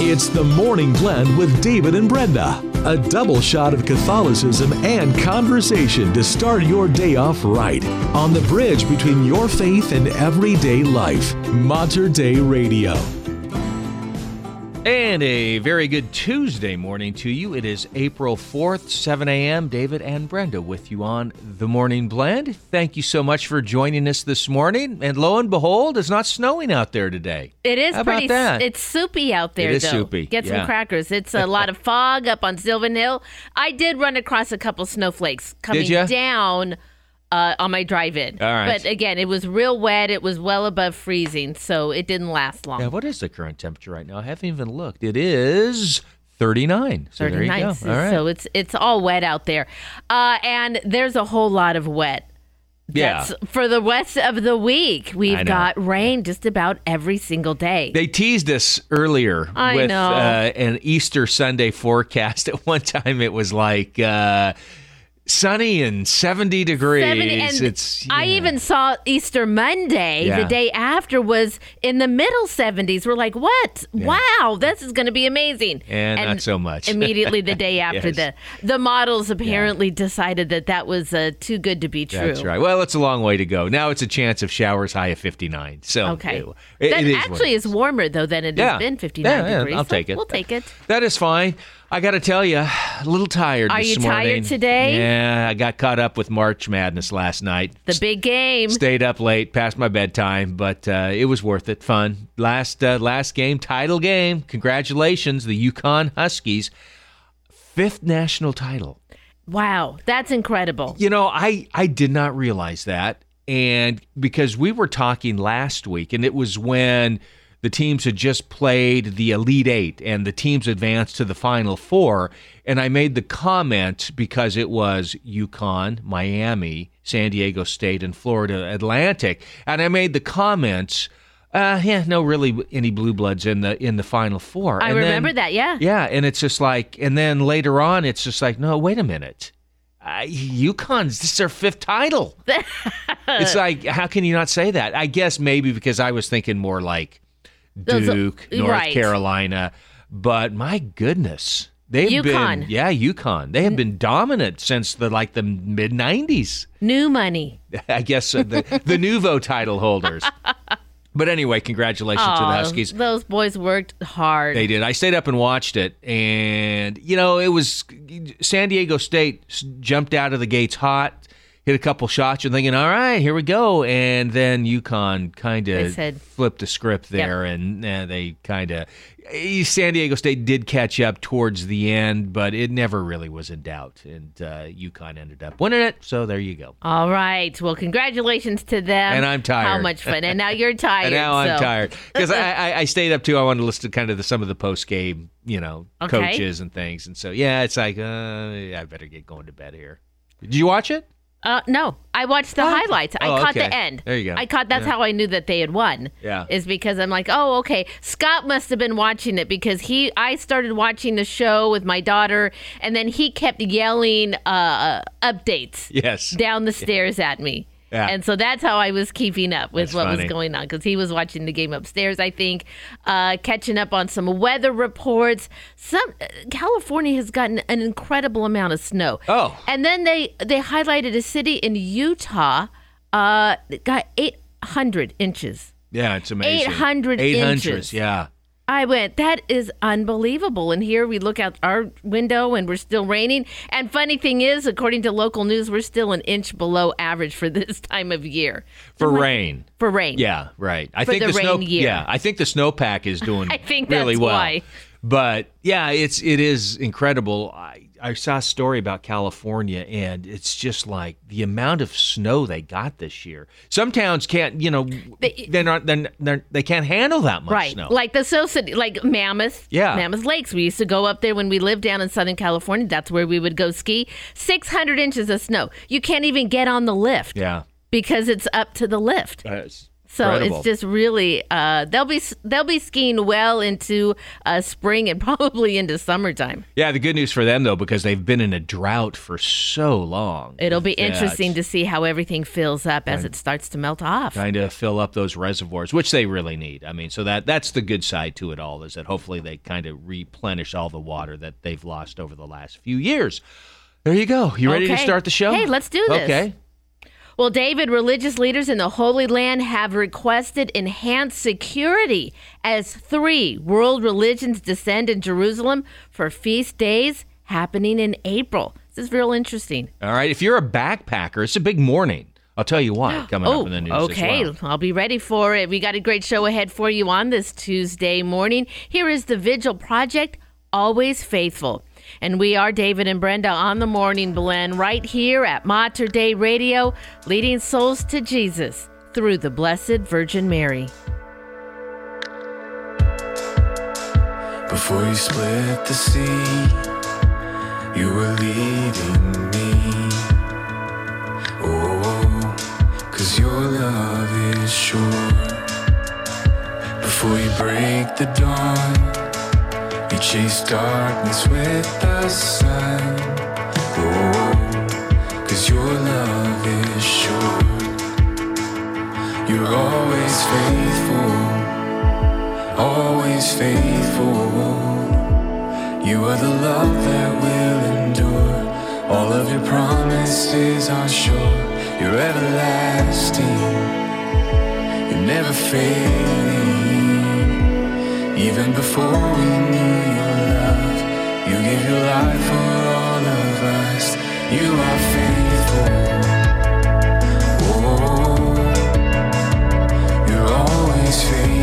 It's the Morning Blend with David and Brenda. A double shot of Catholicism and conversation to start your day off right. On the bridge between your faith and everyday life. Mater Dei Radio. And a very good Tuesday morning to you. It is April 4th, 7 a.m. David and Brenda with you on The Morning Blend. Thank you so much for joining us this morning. And lo and behold, it's not snowing out there today. It is How about pretty. that? It's soupy out there. It is though. soupy, Get yeah. some crackers. It's a lot of fog up on Sylvan Hill. I did run across a couple snowflakes coming down uh, on my drive-in. All right. But again, it was real wet. It was well above freezing, so it didn't last long. Yeah, what is the current temperature right now? I haven't even looked. It is 39. So there you go. 39, so- it's it's all wet out there, uh, and there's a whole lot of wet. yeah. That's for the rest of the week. We've got rain just about every single day. They teased us earlier I with know. Uh, an Easter Sunday forecast. At one time, it was like uh, sunny and 70 degrees. 70 and it's I even saw Easter Monday, Yeah. the day after, was in the middle 70s. We're like, what? Wow, this is going to be amazing. And not so much. immediately the day after, Yes. the the models apparently decided that that was uh, too good to be true. That's right. Well, it's a long way to go. Now it's a chance of showers high of 59. So Okay. it- it- that it is actually is warmer, though, than it Yeah. has been 59 Yeah, yeah, degrees. I'll So take it. We'll take it. That is fine. I got to tell you, a little tired Are you tired today? Yeah, I got caught up with March Madness last night. The big game. Stayed up late, past my bedtime, but uh, it was worth it. Fun. Last uh, last game, title game. Congratulations, the UConn Huskies, fifth national title. Wow, that's incredible. You know, I I did not realize that, and because we were talking last week, and it was when the teams had just played the Elite Eight, and the teams advanced to the Final Four, and I made the comment because it was UConn, Miami, San Diego State, and Florida Atlantic, and I made the comments. Uh, yeah, no, really, any blue bloods in the in the Final Four. I And then- remember that, yeah. yeah, and it's just like, and then later on, it's just like, no, wait a minute. Uh, UConn's this is their fifth title. it's like, how can you not say that? I guess maybe because I was thinking more like Those- Duke, North right. Carolina, but my goodness, they've UConn. been, yeah, UConn. They have been dominant since the like the mid '90s. New money. I guess uh, the the Nuvo title holders. But anyway, congratulations to the Huskies. Those boys worked hard. They did. I stayed up and watched it, and you know, it was San Diego State jumped out of the gates hot, hit a couple shots. You're thinking, all right, here we go, and then UConn kind of flipped the script there, and uh, they kind of San Diego State did catch up towards the end, but it never really was in doubt, and uh, UConn ended up winning it. So there you go. All right. Well, congratulations to them. And I'm tired. How much fun. And now you're tired. And now I'm tired because I, I, I stayed up too. I wanted to listen to kind of the, some of the post game, you know, Okay. coaches and things. And so, yeah, it's like, uh, I better get going to bed here. Did you watch it? Uh, no, I watched the highlights. I Oh, caught okay. the end. There you go. I caught. That's Yeah. how I knew that they had won. Yeah. Is because I'm like, oh, okay. Scott must have been watching it because he. I started watching the show with my daughter, and then he kept yelling uh, updates Yes. down the stairs at me. Yeah. And so that's how I was keeping up with That's what funny. was going on because he was watching the game upstairs, I think, uh, catching up on some weather reports. Some uh, California has gotten an incredible amount of snow. Oh. And then they they highlighted a city in Utah uh, that got 800 inches. Yeah, it's amazing. 800 800, inches. yeah. I went, that is unbelievable. And here we look out our window and we're still raining. And funny thing is, according to local news, we're still an inch below average for this time of year. For rain. For rain. Yeah, right. I For think the the, snow. year. Yeah, I think the snowpack is doing I think really well. why. But yeah, it's it is incredible. I I saw a story about California, and it's just like the amount of snow they got this year. Some towns can't, you know, They- they're not they're, they're, they can't handle that much Right. snow. Like the Sioux City, like Mammoth. Yeah. Mammoth Lakes. We used to go up there when we lived down in Southern California. That's where we would go ski. 600 inches of snow. You can't even get on the lift yeah, because it's up to the lift. That's So Incredible. it's just really uh, they'll be they'll be skiing well into uh, spring and probably into summertime. Yeah, the good news for them though, because they've been in a drought for so long. It'll be interesting to see how everything fills up as it starts to melt off. Trying to fill up those reservoirs, which they really need. I mean, so that that's the good side to it all is that hopefully they kind of replenish all the water that they've lost over the last few years. There you go. You ready to start the show? Hey, let's do this. Okay. Well, David, religious leaders in the Holy Land have requested enhanced security as three world religions descend in Jerusalem for feast days happening in April. This is real interesting. All right. If you're a backpacker, it's a big morning. I'll tell you why coming up in the oh, news. as Oh, okay. well. I'll be ready for it. We got a great show ahead for you on this Tuesday morning. Here is the Vigil Project, Always Faithful. And we are David and Brenda on the Morning Blend right here at Mater Dei Radio, leading souls to Jesus through the Blessed Virgin Mary. Before you split the sea, you were leading me. Oh, oh, oh cause your love is sure. Before you break the dawn, you chase darkness with the sun. Oh, cause your love is sure. You're always faithful always faithful. You are the love that will endure. All of your promises are sure. You're everlasting. You're never failing. Even before we knew your love, you gave your life for all of us. You are faithful. Oh, you're always faithful.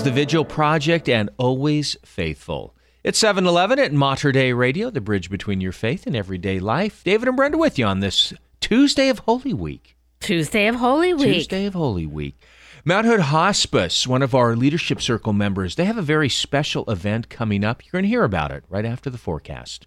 Is the Vigil Project and Always Faithful. It's 7 Eleven at Mater Dei Radio, the bridge between your faith and everyday life. David and Brenda with you on this Tuesday of Holy Week. Tuesday of Holy Week. Tuesday of Holy Week. Mount Hood Hospice, one of our Leadership Circle members, they have a very special event coming up. You're going to hear about it right after the forecast.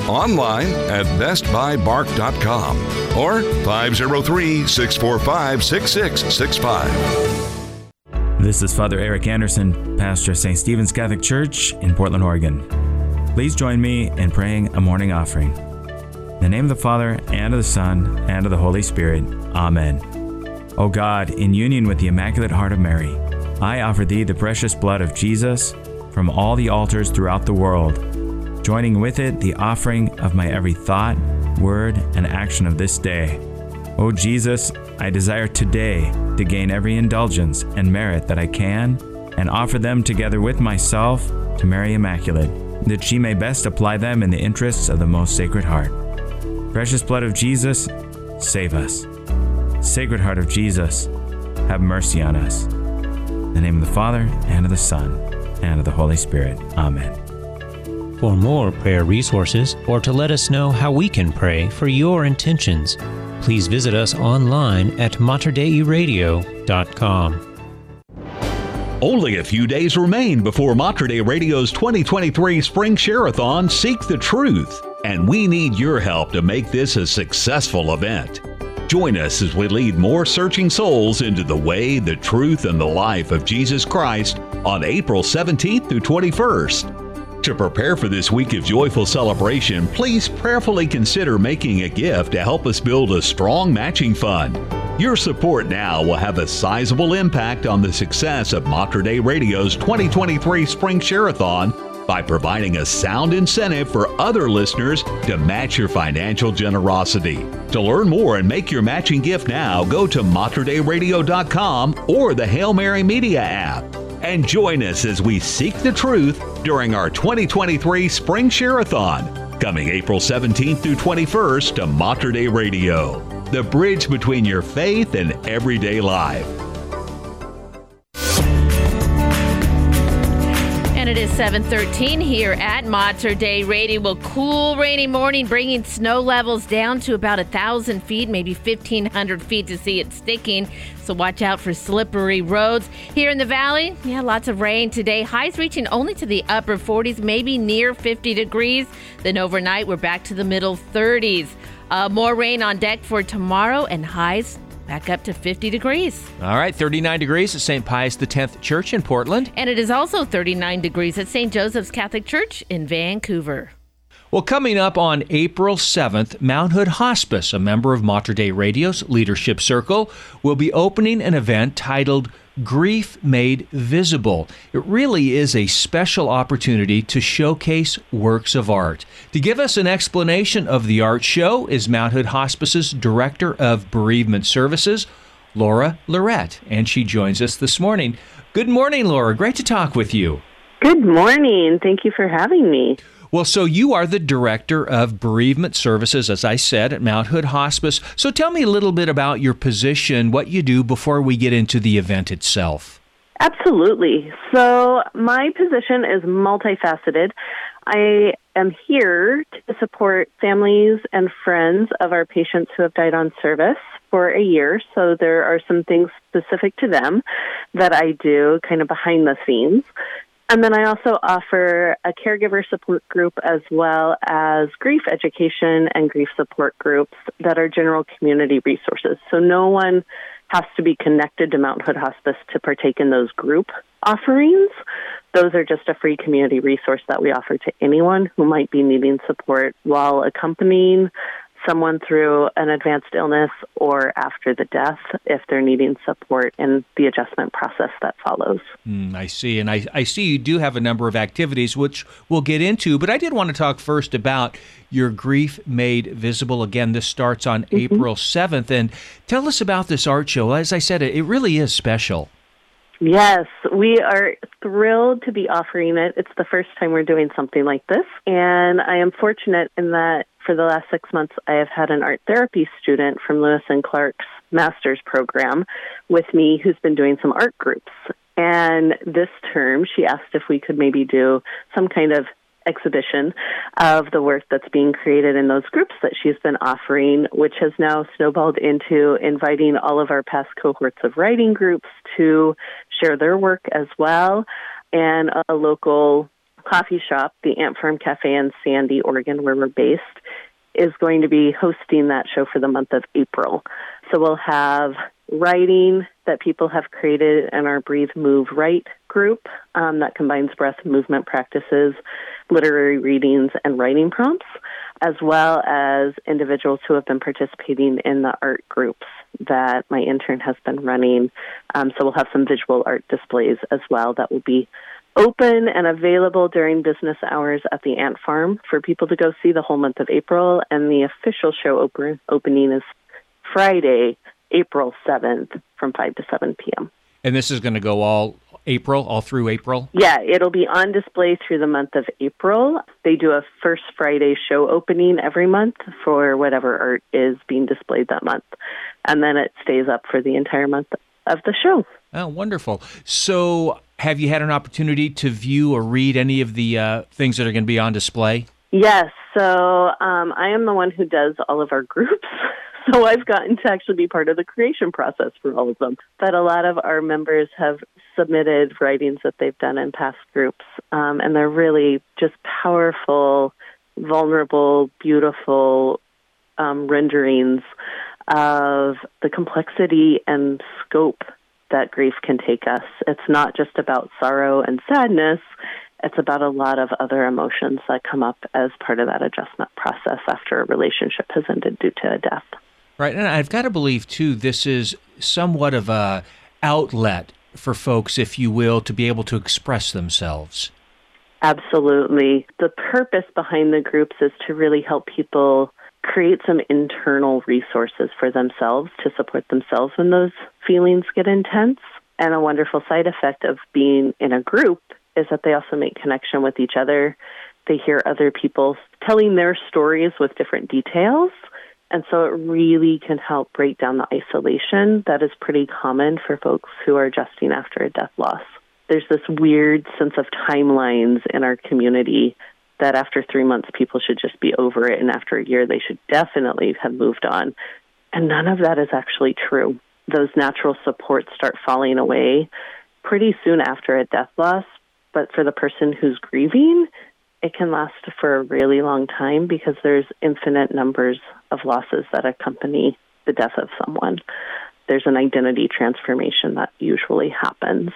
Online at bestbuybark.com or 503 645 6665. This is Father Eric Anderson, pastor of St. Stephen's Catholic Church in Portland, Oregon. Please join me in praying a morning offering. In the name of the Father, and of the Son, and of the Holy Spirit. Amen. O God, in union with the Immaculate Heart of Mary, I offer thee the precious blood of Jesus from all the altars throughout the world, joining with it the offering of my every thought, word, and action of this day. O Jesus, I desire today to gain every indulgence and merit that I can, and offer them together with myself to Mary Immaculate, that she may best apply them in the interests of the most Sacred Heart. Precious blood of Jesus, save us. Sacred Heart of Jesus, have mercy on us. In the name of the Father, and of the Son, and of the Holy Spirit. Amen. For more prayer resources or to let us know how we can pray for your intentions, please visit us online at materdeiradio.com. Only a few days remain before Mater Radio's 2023 Spring Share-a-thon Seek the Truth, and we need your help to make this a successful event. Join us as we lead more searching souls into the way, the truth, and the life of Jesus Christ on April 17th through 21st. To prepare for this week of joyful celebration, please prayerfully consider making a gift to help us build a strong matching fund. Your support now will have a sizable impact on the success of Mater Dei Radio's 2023 Spring Share-a-thon by providing a sound incentive for other listeners to match your financial generosity. To learn more and make your matching gift now, go to materdeiradio.com or the Hail Mary Media app and join us as we seek the truth during our 2023 Spring Share-a-thon, coming April 17th through 21st to Mater Dei Radio, the bridge between your faith and everyday life. It is 713 here at Mater Dei. Radio. Well, cool, rainy morning, bringing snow levels down to about a 1,000 feet, maybe 1,500 feet to see it sticking. So watch out for slippery roads. Here in the valley, yeah, lots of rain today. Highs reaching only to the upper 40s, maybe near 50 degrees. Then overnight, we're back to the middle 30s. Uh, more rain on deck for tomorrow and highs back up to 50 degrees. All right, 39 degrees at St. Pius X Church in Portland. And it is also 39 degrees at St. Joseph's Catholic Church in Vancouver. Well, coming up on April 7th, Mount Hood Hospice, a member of Mater Dei Radio's Leadership Circle, will be opening an event titled Grief Made Visible. It really is a special opportunity to showcase works of art. To give us an explanation of the art show is Mount Hood Hospice's Director of Bereavement Services, Laura Lirette, and she joins us this morning. Good morning, Laura. Great to talk with you. Good morning. Thank you for having me. Well, so you are the director of bereavement services, as I said, at Mount Hood Hospice. So tell me a little bit about your position, what you do before we get into the event itself. Absolutely. So, my position is multifaceted. I am here to support families and friends of our patients who have died on service for a year. So, there are some things specific to them that I do kind of behind the scenes. And then I also offer a caregiver support group as well as grief education and grief support groups that are general community resources. So no one has to be connected to Mount Hood Hospice to partake in those group offerings. Those are just a free community resource that we offer to anyone who might be needing support while accompanying someone through an advanced illness or after the death if they're needing support in the adjustment process that follows. Mm, I see. And I, I see you do have a number of activities, which we'll get into. But I did want to talk first about your Grief Made Visible. Again, this starts on mm-hmm. April 7th. And tell us about this art show. As I said, it, it really is special. Yes, we are thrilled to be offering it. It's the first time we're doing something like this. And I am fortunate in that for the last six months, I have had an art therapy student from Lewis and Clark's master's program with me who's been doing some art groups. And this term, she asked if we could maybe do some kind of exhibition of the work that's being created in those groups that she's been offering, which has now snowballed into inviting all of our past cohorts of writing groups to share their work as well, and a local coffee shop, the Ant Farm Cafe in Sandy, Oregon, where we're based, is going to be hosting that show for the month of April. So we'll have writing that people have created in our Breathe, Move, Write group um, that combines breath movement practices, literary readings, and writing prompts, as well as individuals who have been participating in the art groups that my intern has been running. Um, so we'll have some visual art displays as well that will be open and available during business hours at the Ant Farm for people to go see the whole month of April. And the official show open, opening is Friday, April 7th from 5 to 7 p.m. And this is going to go all April, all through April? Yeah, it'll be on display through the month of April. They do a first Friday show opening every month for whatever art is being displayed that month. And then it stays up for the entire month of the show. Oh, wonderful. So, have you had an opportunity to view or read any of the uh, things that are going to be on display? Yes. So, um, I am the one who does all of our groups. So, I've gotten to actually be part of the creation process for all of them. But a lot of our members have submitted writings that they've done in past groups, um, and they're really just powerful, vulnerable, beautiful um, renderings of the complexity and scope that grief can take us. It's not just about sorrow and sadness, it's about a lot of other emotions that come up as part of that adjustment process after a relationship has ended due to a death. Right, and I've got to believe too this is somewhat of a outlet for folks if you will to be able to express themselves. Absolutely. The purpose behind the groups is to really help people create some internal resources for themselves to support themselves when those feelings get intense. And a wonderful side effect of being in a group is that they also make connection with each other. They hear other people telling their stories with different details. And so it really can help break down the isolation that is pretty common for folks who are adjusting after a death loss. There's this weird sense of timelines in our community that after three months people should just be over it, and after a year they should definitely have moved on. And none of that is actually true. Those natural supports start falling away pretty soon after a death loss, but for the person who's grieving, it can last for a really long time because there's infinite numbers of losses that accompany the death of someone. There's an identity transformation that usually happens.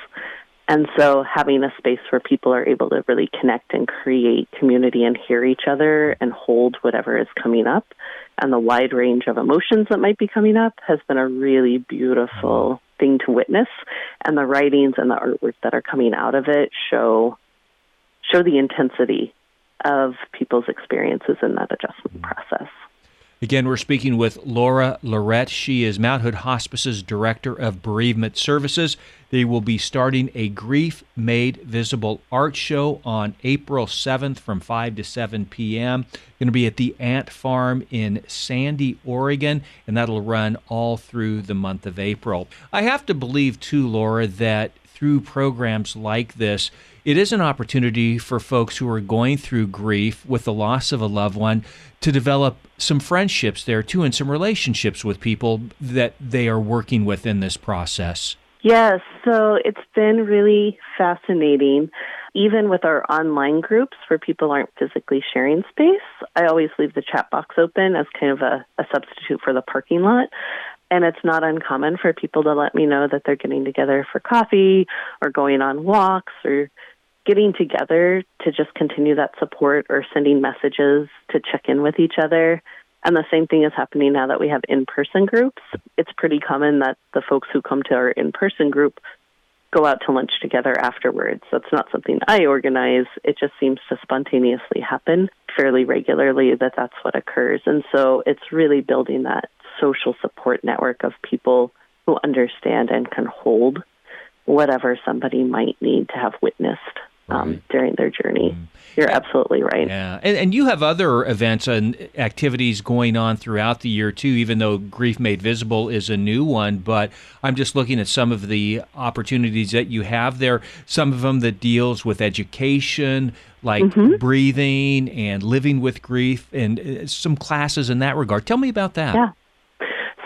And so having a space where people are able to really connect and create community and hear each other and hold whatever is coming up and the wide range of emotions that might be coming up has been a really beautiful thing to witness. And the writings and the artwork that are coming out of it show show the intensity of people's experiences in that adjustment process. Again, we're speaking with Laura Lirette. She is Mount Hood Hospice's Director of Bereavement Services. They will be starting a Grief Made Visible art show on April 7th from 5 to 7 p.m. Going to be at the Ant Farm in Sandy, Oregon, and that'll run all through the month of April. I have to believe, too, Laura, that through programs like this, it is an opportunity for folks who are going through grief with the loss of a loved one to develop some friendships there too and some relationships with people that they are working with in this process. Yes, so it's been really fascinating. Even with our online groups where people aren't physically sharing space, I always leave the chat box open as kind of a, a substitute for the parking lot. And it's not uncommon for people to let me know that they're getting together for coffee or going on walks or getting together to just continue that support or sending messages to check in with each other And the same thing is happening now that we have in person groups. It's pretty common that the folks who come to our in person group go out to lunch together afterwards. That's not something I organize. It just seems to spontaneously happen fairly regularly that that's what occurs. And so it's really building that social support network of people who understand and can hold whatever somebody might need to have witnessed um, during their journey. Mm. You're absolutely right. Yeah, and, and you have other events and activities going on throughout the year too. Even though Grief Made Visible is a new one, but I'm just looking at some of the opportunities that you have there. Some of them that deals with education, like mm-hmm. breathing and living with grief, and uh, some classes in that regard. Tell me about that. Yeah.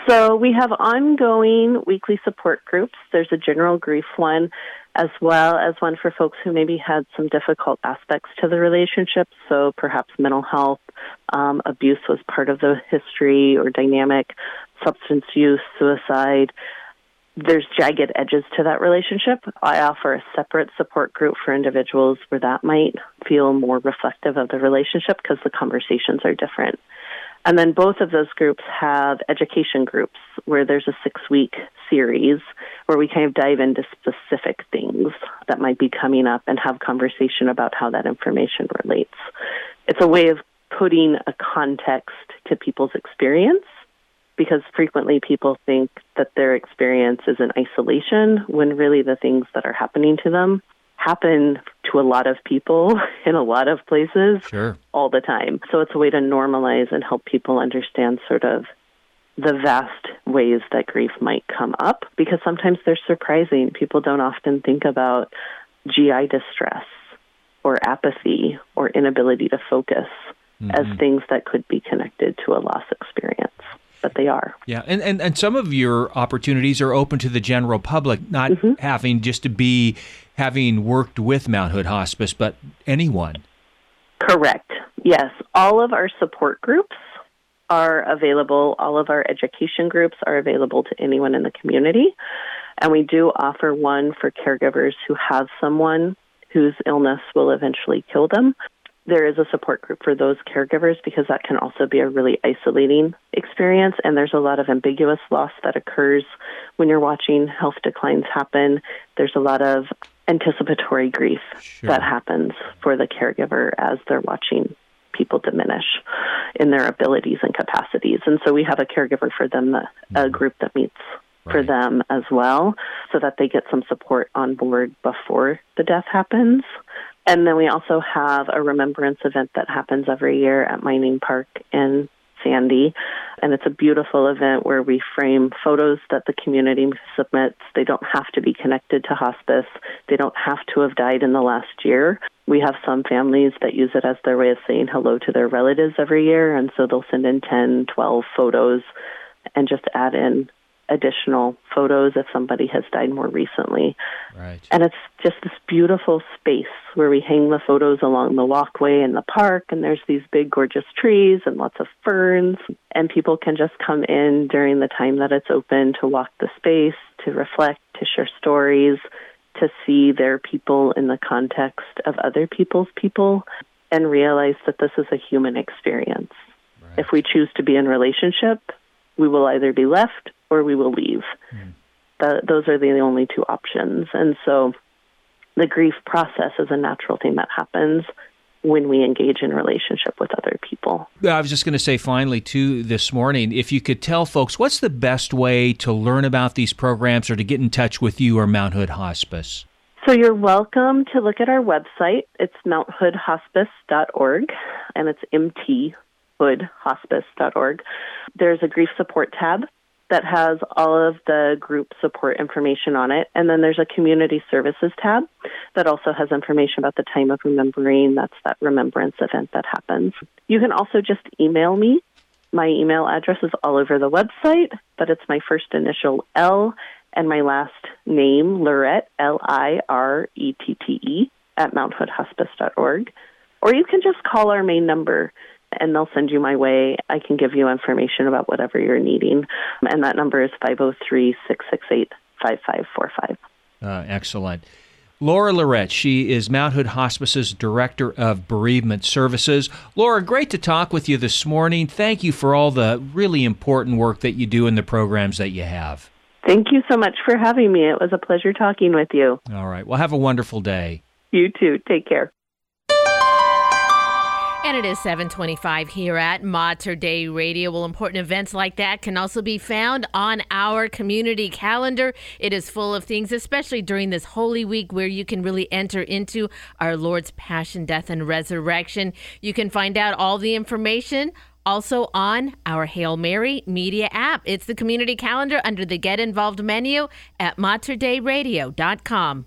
So we have ongoing weekly support groups. There's a general grief one, as well as one for folks who maybe had some difficult aspects to the relationship. So perhaps mental health, um, abuse was part of the history or dynamic, substance use, suicide. There's jagged edges to that relationship. I offer a separate support group for individuals where that might feel more reflective of the relationship because the conversations are different. And then both of those groups have education groups where there's a six week series where we kind of dive into specific things that might be coming up and have conversation about how that information relates. It's a way of putting a context to people's experience because frequently people think that their experience is in isolation when really the things that are happening to them happen to a lot of people in a lot of places sure. all the time. So it's a way to normalize and help people understand sort of the vast ways that grief might come up because sometimes they're surprising. People don't often think about GI distress or apathy or inability to focus mm-hmm. as things that could be connected to a loss experience but they are. Yeah, and, and, and some of your opportunities are open to the general public, not mm-hmm. having just to be having worked with Mount Hood Hospice, but anyone. Correct. Yes, all of our support groups are available. All of our education groups are available to anyone in the community. And we do offer one for caregivers who have someone whose illness will eventually kill them there is a support group for those caregivers because that can also be a really isolating experience. And there's a lot of ambiguous loss that occurs when you're watching health declines happen. There's a lot of anticipatory grief sure. that happens for the caregiver as they're watching people diminish in their abilities and capacities. And so we have a caregiver for them, a mm-hmm. group that meets right. for them as well, so that they get some support on board before the death happens. And then we also have a remembrance event that happens every year at Meinig Park in Sandy. And it's a beautiful event where we frame photos that the community submits. They don't have to be connected to hospice, they don't have to have died in the last year. We have some families that use it as their way of saying hello to their relatives every year. And so they'll send in 10, 12 photos and just add in additional photos if somebody has died more recently. Right. And it's just this beautiful space where we hang the photos along the walkway in the park, and there's these big, gorgeous trees and lots of ferns. And people can just come in during the time that it's open to walk the space, to reflect, to share stories, to see their people in the context of other people's people, and realize that this is a human experience. Right. If we choose to be in relationship, we will either be left or we will leave. Mm. The, those are the only two options. And so the grief process is a natural thing that happens when we engage in relationship with other people. I was just going to say finally too this morning if you could tell folks what's the best way to learn about these programs or to get in touch with you or Mount Hood Hospice. So you're welcome to look at our website. It's mounthoodhospice.org and it's mthoodhospice.org. There's a grief support tab that has all of the group support information on it. And then there's a community services tab that also has information about the time of remembering. That's that remembrance event that happens. You can also just email me. My email address is all over the website, but it's my first initial L and my last name, Lirette, L I R E T T E, at mounthoodhospice.org. Or you can just call our main number and they'll send you my way. I can give you information about whatever you're needing. And that number is 503 668 5545. Uh, excellent. Laura Lirette. She is Mount Hood Hospice's Director of Bereavement Services. Laura, great to talk with you this morning. Thank you for all the really important work that you do in the programs that you have. Thank you so much for having me. It was a pleasure talking with you. All right. Well, have a wonderful day. You too. Take care. And it is 725 here at Mater Dei Radio. Well, important events like that can also be found on our community calendar. It is full of things, especially during this Holy Week, where you can really enter into our Lord's Passion, Death, and Resurrection. You can find out all the information also on our Hail Mary Media app. It's the community calendar under the Get Involved menu at materdeiradio.com.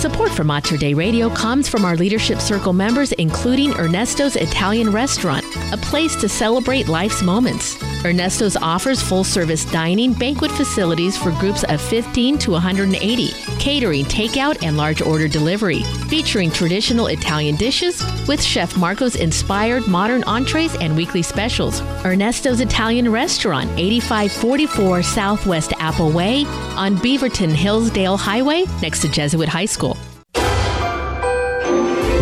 Support for Mater Dei Radio comes from our Leadership Circle members, including Ernesto's Italian Restaurant, a place to celebrate life's moments. Ernesto's offers full service dining, banquet facilities for groups of 15 to 180, catering, takeout, and large order delivery, featuring traditional Italian dishes with Chef Marco's inspired modern entrees and weekly specials. Ernesto's Italian Restaurant, 8544 Southwest Apple Way on Beaverton Hillsdale Highway next to Jesuit High School.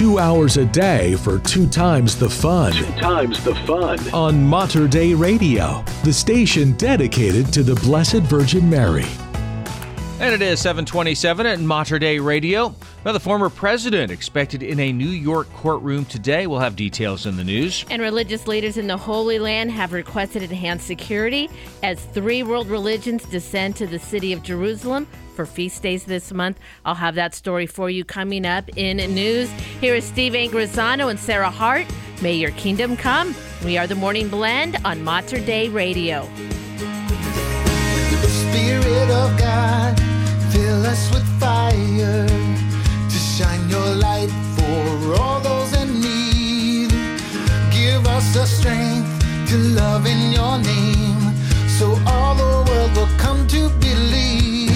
Two hours a day for two times the fun. Two times the fun. On Mater Dei Radio, the station dedicated to the Blessed Virgin Mary. And it is 727 at Mater Dei Radio. Now, the former president expected in a New York courtroom today. We'll have details in the news. And religious leaders in the Holy Land have requested enhanced security as three world religions descend to the city of Jerusalem for feast days this month. I'll have that story for you coming up in news. Here is Steve Angrisano and Sarah Hart. May your kingdom come. We are the Morning Blend on Mater Dei Radio. The Spirit of God, fill us with fire to shine your light for all those in need. Give us the strength to love in your name so all the world will come to believe.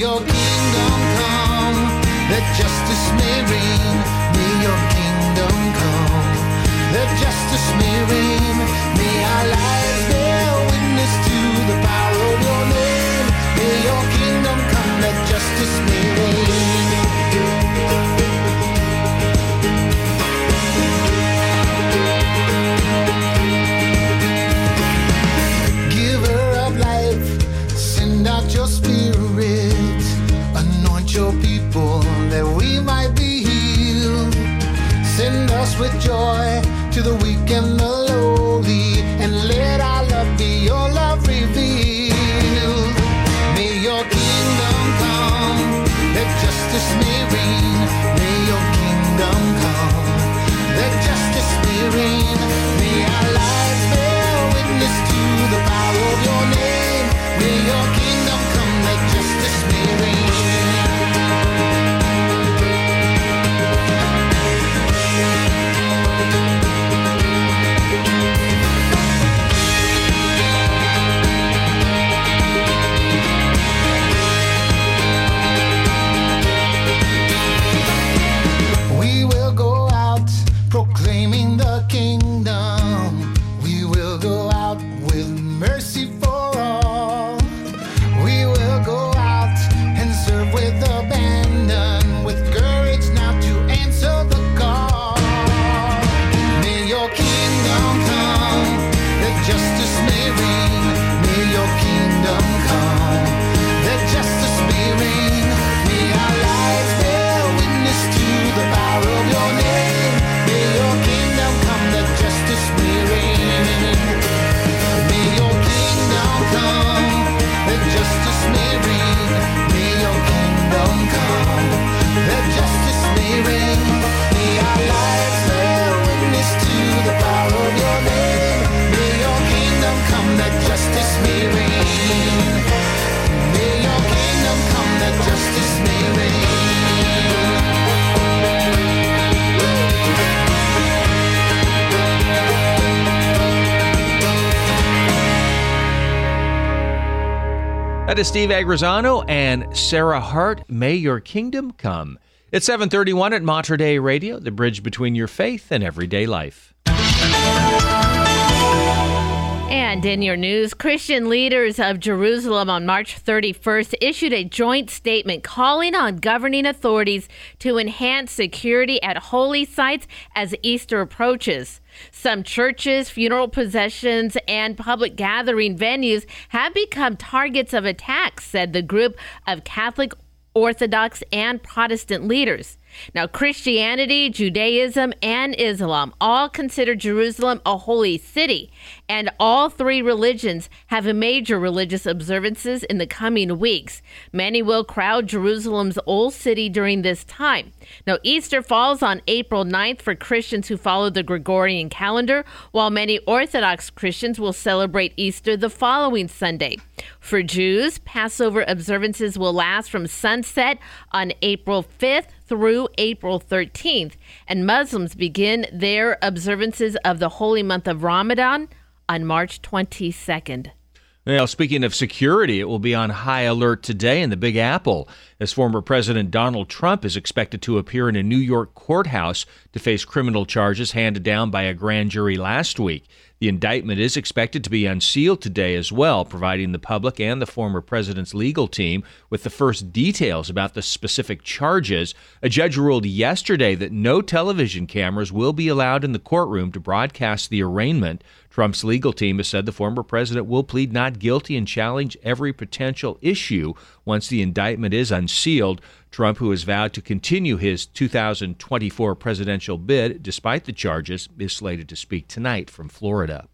Your kingdom come, that justice may reign. May your kingdom come, that justice may reign. May our lives bear witness to the power of your name. May your kingdom come, that justice may with joy is Steve Angrisano and Sarah Hart. May your kingdom come. It's 731 at Mater Dei Radio, the bridge between your faith and everyday life. And in your news, Christian leaders of Jerusalem on March 31st issued a joint statement calling on governing authorities to enhance security at holy sites as Easter approaches. Some churches, funeral processions, and public gathering venues have become targets of attacks, said the group of Catholic Orthodox and Protestant leaders. Now, Christianity, Judaism, and Islam all consider Jerusalem a holy city, and all three religions have major religious observances in the coming weeks. Many will crowd Jerusalem's old city during this time. Now, Easter falls on April 9th for Christians who follow the Gregorian calendar, while many Orthodox Christians will celebrate Easter the following Sunday. For Jews, Passover observances will last from sunset on April 5th through April 13th, and Muslims begin their observances of the holy month of Ramadan on March 22nd. Now, speaking of security, it will be on high alert today in the Big Apple as former President Donald Trump is expected to appear in a New York courthouse to face criminal charges handed down by a grand jury last week. The indictment is expected to be unsealed today as well, providing the public and the former president's legal team with the first details about the specific charges. A judge ruled yesterday that no television cameras will be allowed in the courtroom to broadcast the arraignment. Trump's legal team has said the former president will plead not guilty and challenge every potential issue once the indictment is unsealed. Trump, who has vowed to continue his 2024 presidential bid despite the charges, is slated to speak tonight from Florida.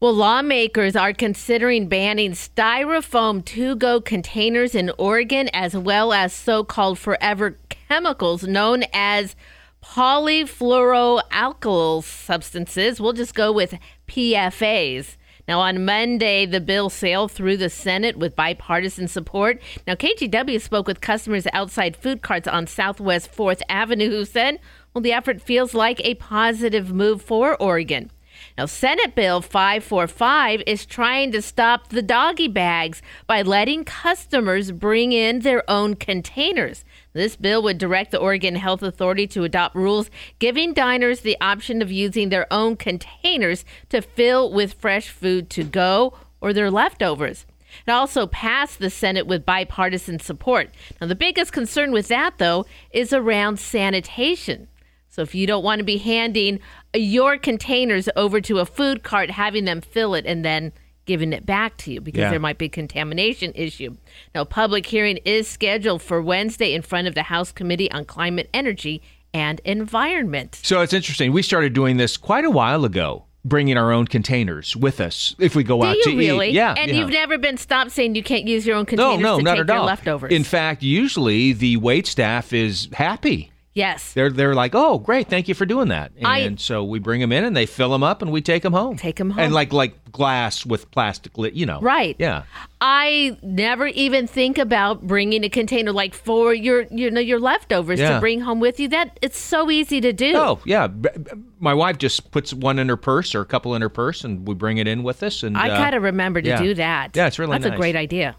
Well, lawmakers are considering banning styrofoam to go containers in Oregon, as well as so called forever chemicals known as polyfluoroalkyl substances. We'll just go with PFAs. Now, on Monday, the bill sailed through the Senate with bipartisan support. Now, KGW spoke with customers outside food carts on Southwest 4th Avenue who said, well, the effort feels like a positive move for Oregon. Now, Senate Bill 545 is trying to stop the doggy bags by letting customers bring in their own containers. This bill would direct the Oregon Health Authority to adopt rules giving diners the option of using their own containers to fill with fresh food to go or their leftovers. It also passed the Senate with bipartisan support. Now, the biggest concern with that, though, is around sanitation. So, if you don't want to be handing your containers over to a food cart, having them fill it, and then giving it back to you because Yeah. there might be a contamination issue. Now, public hearing is scheduled for Wednesday in front of the House Committee on Climate, Energy, and Environment. So it's interesting. We started doing this quite a while ago, bringing our own containers with us if we go Do out to really? eat. Yeah. And yeah. you've never been stopped saying you can't use your own containers no, to not take at your all. leftovers. In fact, usually the wait staff is happy. Yes. They're they're like, oh, great, thank you for doing that. I- And so we bring them in and they fill them up and we take them home. Take them home. And like like glass with plastic lid, you know. Right. Yeah. I never even think about bringing a container like for your you know your leftovers Yeah. to bring home with you. That it's so easy to do. Oh yeah, my wife just puts one in her purse or a couple in her purse, and we bring it in with us. And I uh, gotta remember to yeah. do that. Yeah, it's really That's a great idea.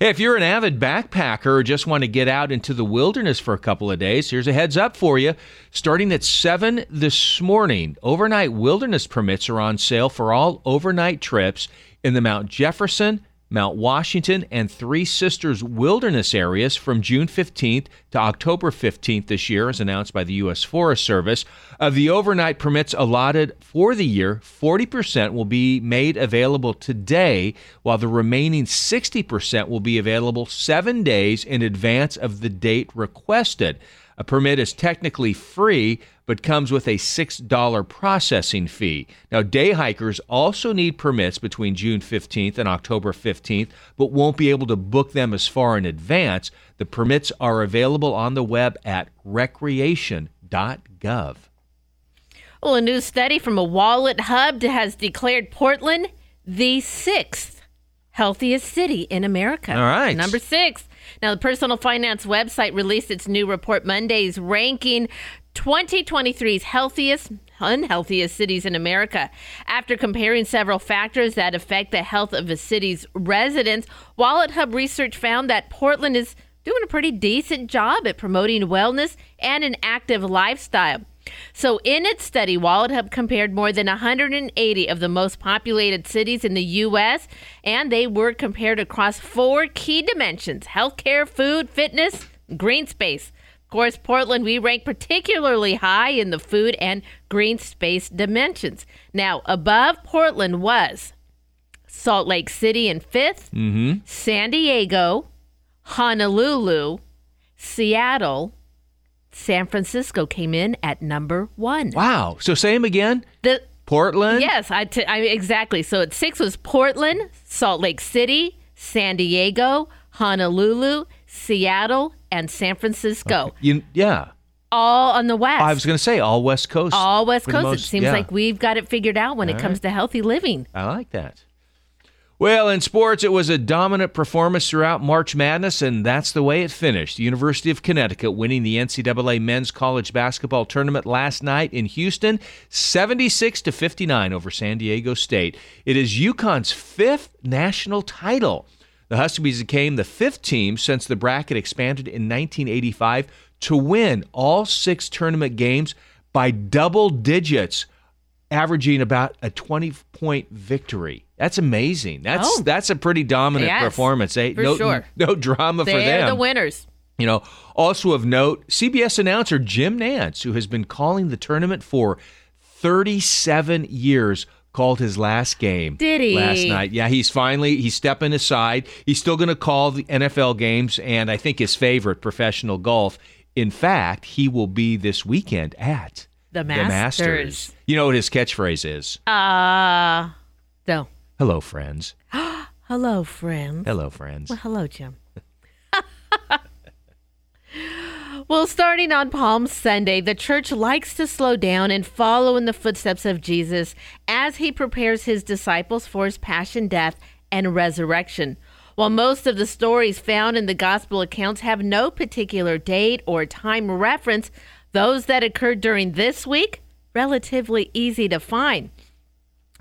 If you're an avid backpacker or just want to get out into the wilderness for a couple of days, here's a heads up for you. Starting at 7 this morning, overnight wilderness permits are on sale for all overnight trips in the Mount Jefferson, Mount Washington, and Three Sisters wilderness areas from June 15th to October 15th this year, as announced by the U.S. Forest Service. Of the overnight permits allotted for the year, 40% will be made available today, while the remaining 60% will be available seven days in advance of the date requested. A permit is technically free, but comes with a $6 processing fee. Now, day hikers also need permits between June 15th and October 15th, but won't be able to book them as far in advance. The permits are available on the web at recreation.gov. Well, a new study from a wallet hub has declared Portland the sixth healthiest city in America. All right. Number six. Now, the personal finance website released its new report Monday's ranking 2023's healthiest, unhealthiest cities in America. After comparing several factors that affect the health of a city's residents, Wallet Hub research found that Portland is doing a pretty decent job at promoting wellness and an active lifestyle. So, in its study, Wallet Hub compared more than 180 of the most populated cities in the U.S., and they were compared across four key dimensions healthcare, food, fitness, green space. Of course, Portland, we rank particularly high in the food and green space dimensions. Now, above Portland was Salt Lake City in 5th Mm-hmm. San Diego, Honolulu, Seattle, San Francisco came in at number one. Wow. So same again. The Portland. yes, I, t- I exactly. So at six was Portland, Salt Lake City, San Diego, Honolulu, Seattle, and San Francisco, You, yeah. all on the west. I was going to say all West Coast. all West Coast. most- it seems yeah. like we've got it figured out when it comes right. to healthy living. I like that. Well, in sports, it was a dominant performance throughout March Madness, and that's the way it finished. The University of Connecticut winning the NCAA men's college basketball tournament last night in Houston, 76 to 59 over San Diego State. It is UConn's fifth national title. The Huskies became the fifth team since the bracket expanded in 1985 to win all six tournament games by double digits averaging about a 20 point victory. That's amazing. That's Oh. that's a pretty dominant Yes, performance. Eh? for no, sure. no drama for them. They're the winners. You know, also of note, CBS announcer Jim Nantz, who has been calling the tournament for 37 years, called his last game Did he? last night. Yeah, he's finally he's stepping aside. He's still going to call the NFL games and I think his favorite professional golf. In fact, he will be this weekend at The the Masters. Masters. You know what his catchphrase is? Uh, no. Hello, friends. Hello, friends. Hello, friends. Well, hello, Jim. Well, starting on Palm Sunday, the church likes to slow down and follow in the footsteps of Jesus as he prepares his disciples for his passion, death, and resurrection. While most of the stories found in the gospel accounts have no particular date or time reference, those that occurred during this week relatively easy to find.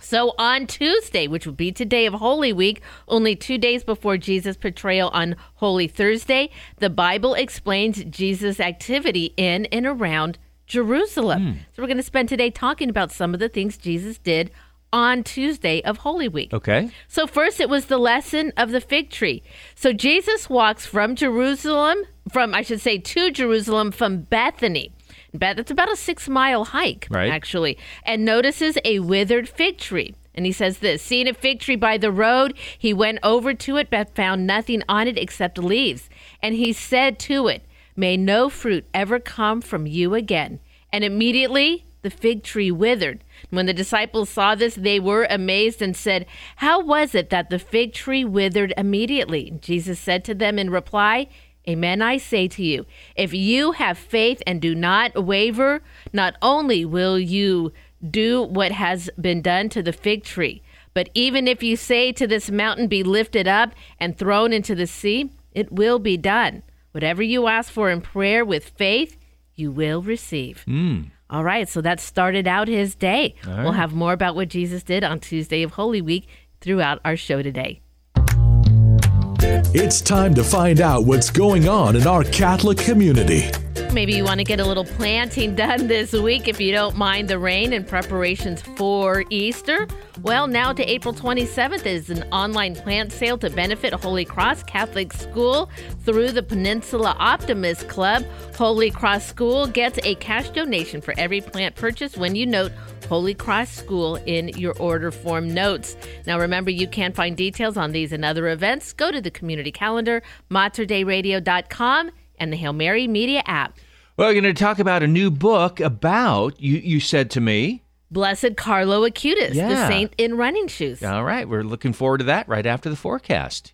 So on Tuesday, which would be today of Holy Week, only two days before Jesus' portrayal on Holy Thursday, the Bible explains Jesus' activity in and around Jerusalem. Hmm. So we're going to spend today talking about some of the things Jesus did on Tuesday of Holy Week. Okay. So first it was the lesson of the fig tree. So Jesus walks from Jerusalem, from I should say to Jerusalem from Bethany. Beth, it's about a six mile hike, Right. actually, and notices a withered fig tree. And he says this Seeing a fig tree by the road, he went over to it, but found nothing on it except leaves. And he said to it, May no fruit ever come from you again. And immediately the fig tree withered. When the disciples saw this, they were amazed and said, How was it that the fig tree withered immediately? Jesus said to them in reply, Amen, I say to you, if you have faith and do not waver, not only will you do what has been done to the fig tree, but even if you say to this mountain, Be lifted up and thrown into the sea, it will be done. Whatever you ask for in prayer with faith, you will receive. Hmm. All right, so that started out his day. All We'll have more about what Jesus did on Tuesday of Holy Week throughout our show today. It's time to find out what's going on in our Catholic community. Maybe you want to get a little planting done this week if you don't mind the rain and preparations for Easter. Well, now to April 27th is an online plant sale to benefit Holy Cross Catholic School through the Peninsula Optimist Club. Holy Cross School gets a cash donation for every plant purchase when you note Holy Cross School in your order form notes. Now, remember, you can find details on these and other events. Go to the community calendar, materdeiradio.com, and the Hail Mary Media app. Well, we're going to talk about a new book about, you, you said to me. Blessed Carlo Acutis, the saint in running shoes. All right, we're looking forward to that right after the forecast.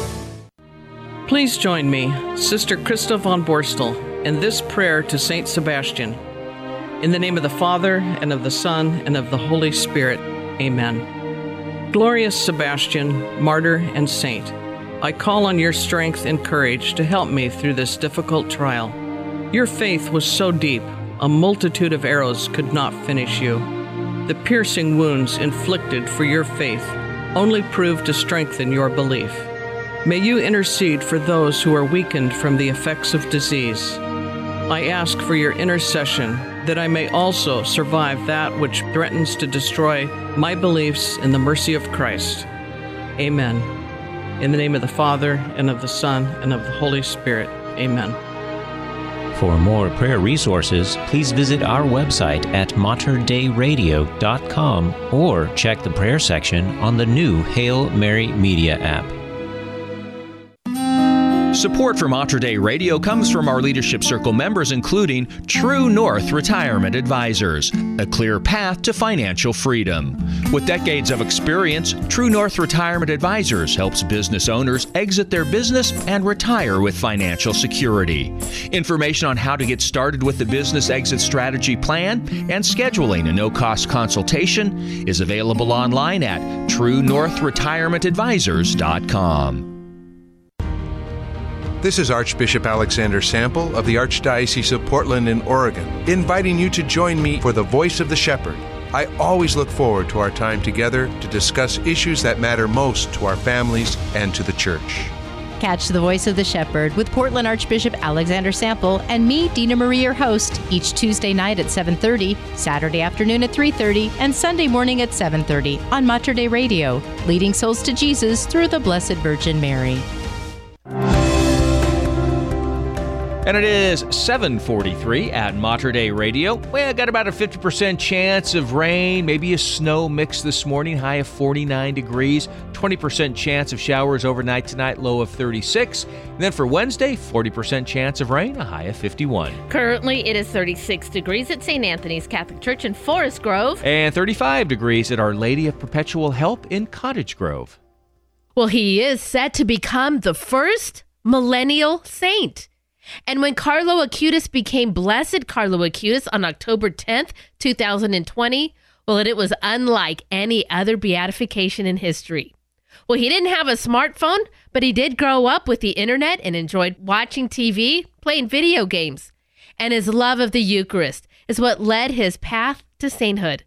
Please join me, Sister Christa von Borstel, in this prayer to Saint Sebastian. In the name of the Father, and of the Son, and of the Holy Spirit. Amen. Glorious Sebastian, martyr and saint, I call on your strength and courage to help me through this difficult trial. Your faith was so deep, a multitude of arrows could not finish you. The piercing wounds inflicted for your faith only proved to strengthen your belief. May you intercede for those who are weakened from the effects of disease. I ask for your intercession that I may also survive that which threatens to destroy my beliefs in the mercy of Christ. Amen. In the name of the Father, and of the Son, and of the Holy Spirit. Amen. For more prayer resources, please visit our website at materdeiradio.com or check the prayer section on the new Hail Mary Media app. Support for Mater Dei Radio comes from our Leadership Circle members, including True North Retirement Advisors, a clear path to financial freedom. With decades of experience, True North Retirement Advisors helps business owners exit their business and retire with financial security. Information on how to get started with the business exit strategy plan and scheduling a no cost consultation is available online at TrueNorthRetirementAdvisors.com. This is Archbishop Alexander Sample of the Archdiocese of Portland in Oregon, inviting you to join me for the Voice of the Shepherd. I always look forward to our time together to discuss issues that matter most to our families and to the church. Catch the Voice of the Shepherd with Portland Archbishop Alexander Sample and me, Dina Marie, your host, each Tuesday night at 7:30, Saturday afternoon at 3:30, and Sunday morning at 7:30 on Mater Dei Radio, leading souls to Jesus through the Blessed Virgin Mary. And it is 743 at Mater Dei Radio. Well, got about a 50% chance of rain, maybe a snow mix this morning, high of 49 degrees. 20% chance of showers overnight tonight, low of 36. And then for Wednesday, 40% chance of rain, a high of 51. Currently, it is 36 degrees at St. Anthony's Catholic Church in Forest Grove. And 35 degrees at Our Lady of Perpetual Help in Cottage Grove. Well, he is set to become the first millennial saint. And when Carlo Acutis became Blessed Carlo Acutis on October 10th, 2020, well, it was unlike any other beatification in history. Well, he didn't have a smartphone, but he did grow up with the internet and enjoyed watching TV, playing video games. And his love of the Eucharist is what led his path to sainthood.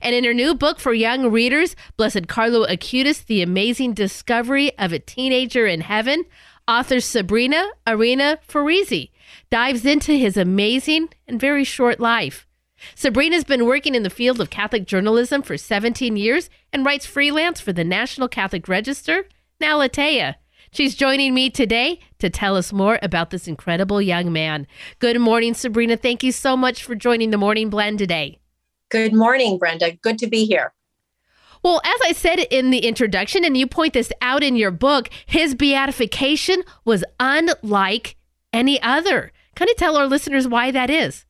And in her new book for young readers, Blessed Carlo Acutis, The Amazing Discovery of a Teenager in Heaven, author Sabrina Arena Ferrisi dives into his amazing and very short life. Sabrina's been working in the field of Catholic journalism for 17 years and writes freelance for the National Catholic Register, now. She's joining me today to tell us more about this incredible young man. Good morning, Sabrina. Thank you so much for joining the Morning Blend today. Good morning, Brenda. Good to be here. Well, as I said in the introduction, and you point this out in your book, his beatification was unlike any other. Kind of tell our listeners why that is.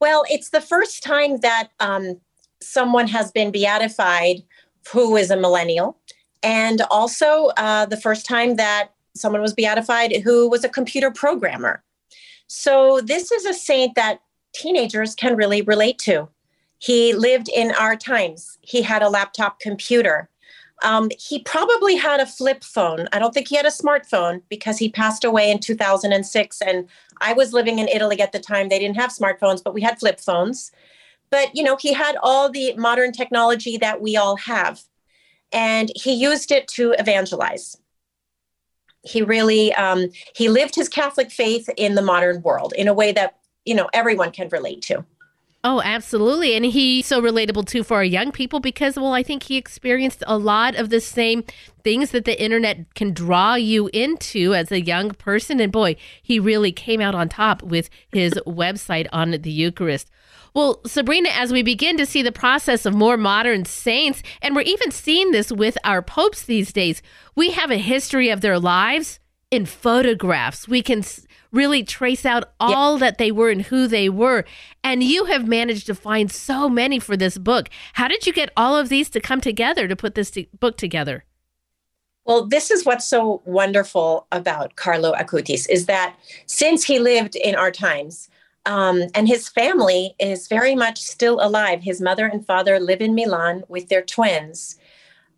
Well, it's the first time that um, someone has been beatified who is a millennial, and also uh, the first time that someone was beatified who was a computer programmer. So, this is a saint that teenagers can really relate to. He lived in our times. He had a laptop computer. Um, he probably had a flip phone. I don't think he had a smartphone because he passed away in 2006. And I was living in Italy at the time. They didn't have smartphones, but we had flip phones. But, you know, he had all the modern technology that we all have. And he used it to evangelize. He really, um, he lived his Catholic faith in the modern world in a way that, you know, everyone can relate to. Oh, absolutely. And he's so relatable too for our young people because, well, I think he experienced a lot of the same things that the internet can draw you into as a young person. And boy, he really came out on top with his website on the Eucharist. Well, Sabrina, as we begin to see the process of more modern saints, and we're even seeing this with our popes these days, we have a history of their lives in photographs. We can really trace out all that they were and who they were. And you have managed to find so many for this book. How did you get all of these to come together to put this to- book together? Well, this is what's so wonderful about Carlo Acutis is that since he lived in our times, um, and his family is very much still alive. His mother and father live in Milan with their twins.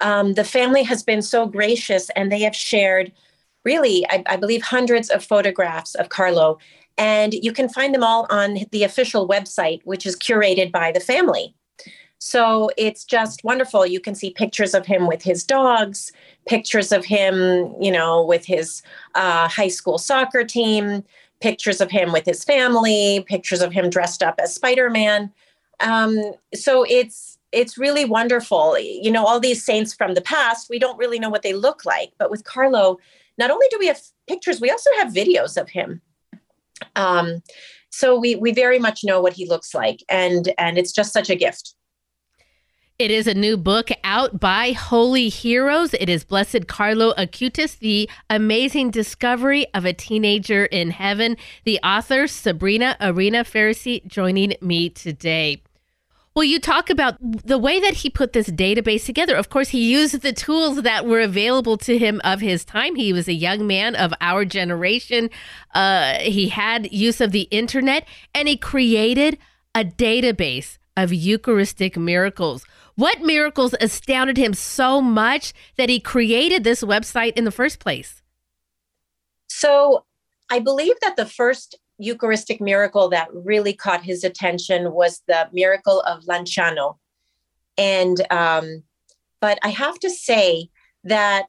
Um, the family has been so gracious and they have shared really, I, I believe, hundreds of photographs of Carlo. And you can find them all on the official website, which is curated by the family. So it's just wonderful. You can see pictures of him with his dogs, pictures of him, you know, with his uh, high school soccer team, pictures of him with his family, pictures of him dressed up as Spider Man. Um, so it's it's really wonderful. You know, all these saints from the past, we don't really know what they look like, but with Carlo, not only do we have pictures, we also have videos of him. Um, so we we very much know what he looks like, and and it's just such a gift. It is a new book out by Holy Heroes. It is Blessed Carlo Acutis, The Amazing Discovery of a Teenager in Heaven. The author, Sabrina Arena Ferrisi, joining me today. Well, you talk about the way that he put this database together. Of course, he used the tools that were available to him of his time. He was a young man of our generation. Uh, he had use of the internet and he created a database of Eucharistic miracles. What miracles astounded him so much that he created this website in the first place? So, I believe that the first Eucharistic miracle that really caught his attention was the miracle of Lanciano. And, um, but I have to say that,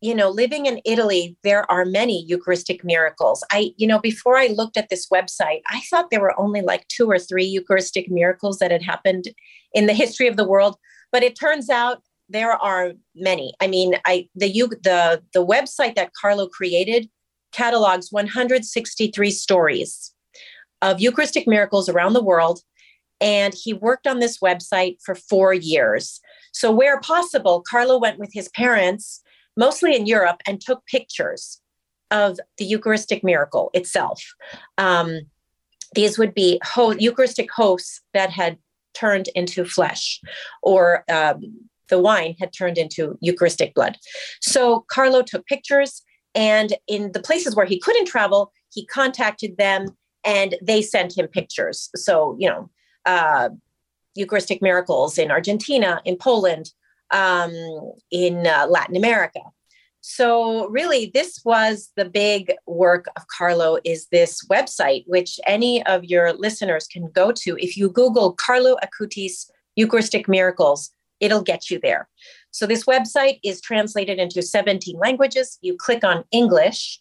you know, living in Italy, there are many Eucharistic miracles. I, you know, before I looked at this website, I thought there were only like two or three Eucharistic miracles that had happened in the history of the world. But it turns out there are many. I mean, I the you the the website that Carlo created catalogs 163 stories of Eucharistic miracles around the world. And he worked on this website for four years. So, where possible, Carlo went with his parents, mostly in Europe, and took pictures of the Eucharistic miracle itself. Um, these would be ho- Eucharistic hosts that had turned into flesh, or um, the wine had turned into Eucharistic blood. So, Carlo took pictures and in the places where he couldn't travel, he contacted them and they sent him pictures. So, you know, uh, Eucharistic miracles in Argentina, in Poland, um, in uh, Latin America. So really, this was the big work of Carlo is this website, which any of your listeners can go to. If you Google Carlo Acutis Eucharistic miracles, it'll get you there. So this website is translated into 17 languages. You click on English,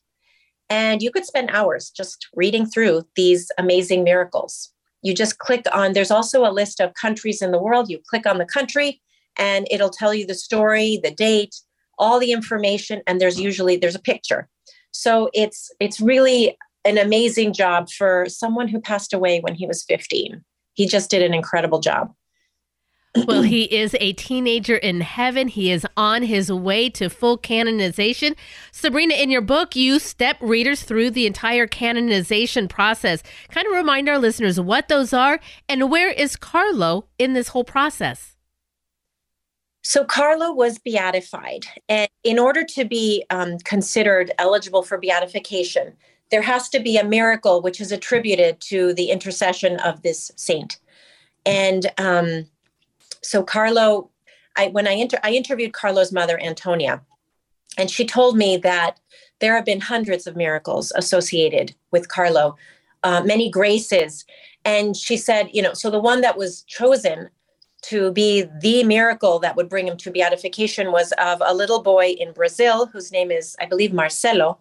and you could spend hours just reading through these amazing miracles. You just click on, there's also a list of countries in the world. You click on the country, and it'll tell you the story, the date, all the information, and there's usually there's a picture. So it's it's really an amazing job for someone who passed away when he was 15. He just did an incredible job well, he is a teenager in heaven. He is on his way to full canonization. Sabrina, in your book, you step readers through the entire canonization process. Kind of remind our listeners what those are and where is Carlo in this whole process? So, Carlo was beatified. And in order to be um, considered eligible for beatification, there has to be a miracle which is attributed to the intercession of this saint. And um, so Carlo, I when I inter- I interviewed Carlo's mother Antonia, and she told me that there have been hundreds of miracles associated with Carlo, uh, many graces, and she said, you know, so the one that was chosen to be the miracle that would bring him to beatification was of a little boy in Brazil whose name is, I believe, Marcelo,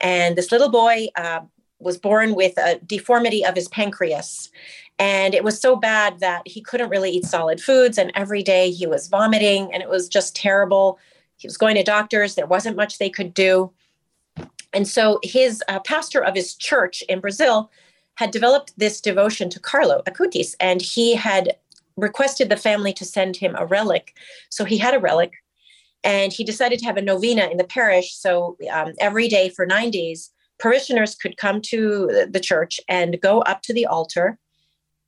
and this little boy. Uh, was born with a deformity of his pancreas. And it was so bad that he couldn't really eat solid foods. And every day he was vomiting, and it was just terrible. He was going to doctors, there wasn't much they could do. And so his uh, pastor of his church in Brazil had developed this devotion to Carlo Acutis, and he had requested the family to send him a relic. So he had a relic, and he decided to have a novena in the parish. So um, every day for nine days, parishioners could come to the church and go up to the altar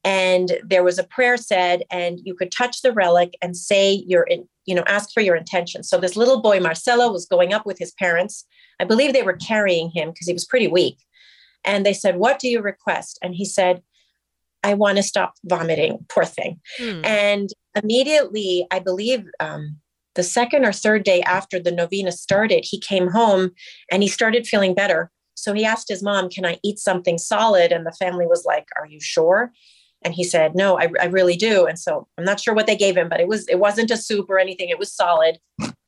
and there was a prayer said and you could touch the relic and say your you know ask for your intention so this little boy marcelo was going up with his parents i believe they were carrying him because he was pretty weak and they said what do you request and he said i want to stop vomiting poor thing hmm. and immediately i believe um, the second or third day after the novena started he came home and he started feeling better so he asked his mom, Can I eat something solid? And the family was like, Are you sure? And he said, No, I, I really do. And so I'm not sure what they gave him, but it was it wasn't a soup or anything. It was solid.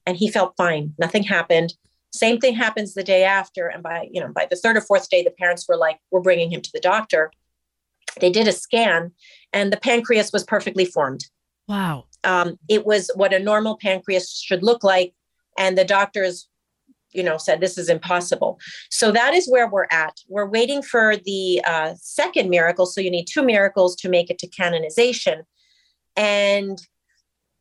And he felt fine. Nothing happened. Same thing happens the day after. And by, you know, by the third or fourth day, the parents were like, We're bringing him to the doctor. They did a scan and the pancreas was perfectly formed. Wow. Um, it was what a normal pancreas should look like. And the doctors you know said this is impossible. So that is where we're at. We're waiting for the uh, second miracle. So you need two miracles to make it to canonization. And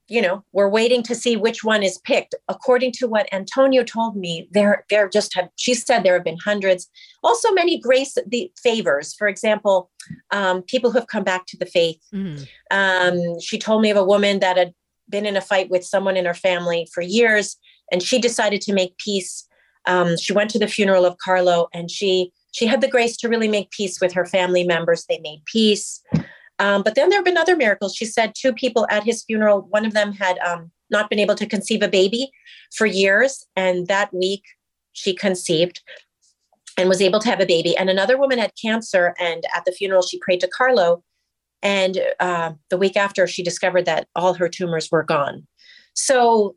you know we're waiting to see which one is picked. According to what antonio told me there there just have she said there have been hundreds. Also many grace the favors. For example um, people who have come back to the faith. Mm-hmm. um, she told me of a woman that had been in a fight with someone in her family for years and she decided to make peace. Um, she went to the funeral of Carlo, and she she had the grace to really make peace with her family members. They made peace. Um, but then there have been other miracles. She said two people at his funeral. One of them had um, not been able to conceive a baby for years, and that week she conceived and was able to have a baby. And another woman had cancer, and at the funeral she prayed to Carlo. And uh, the week after, she discovered that all her tumors were gone. So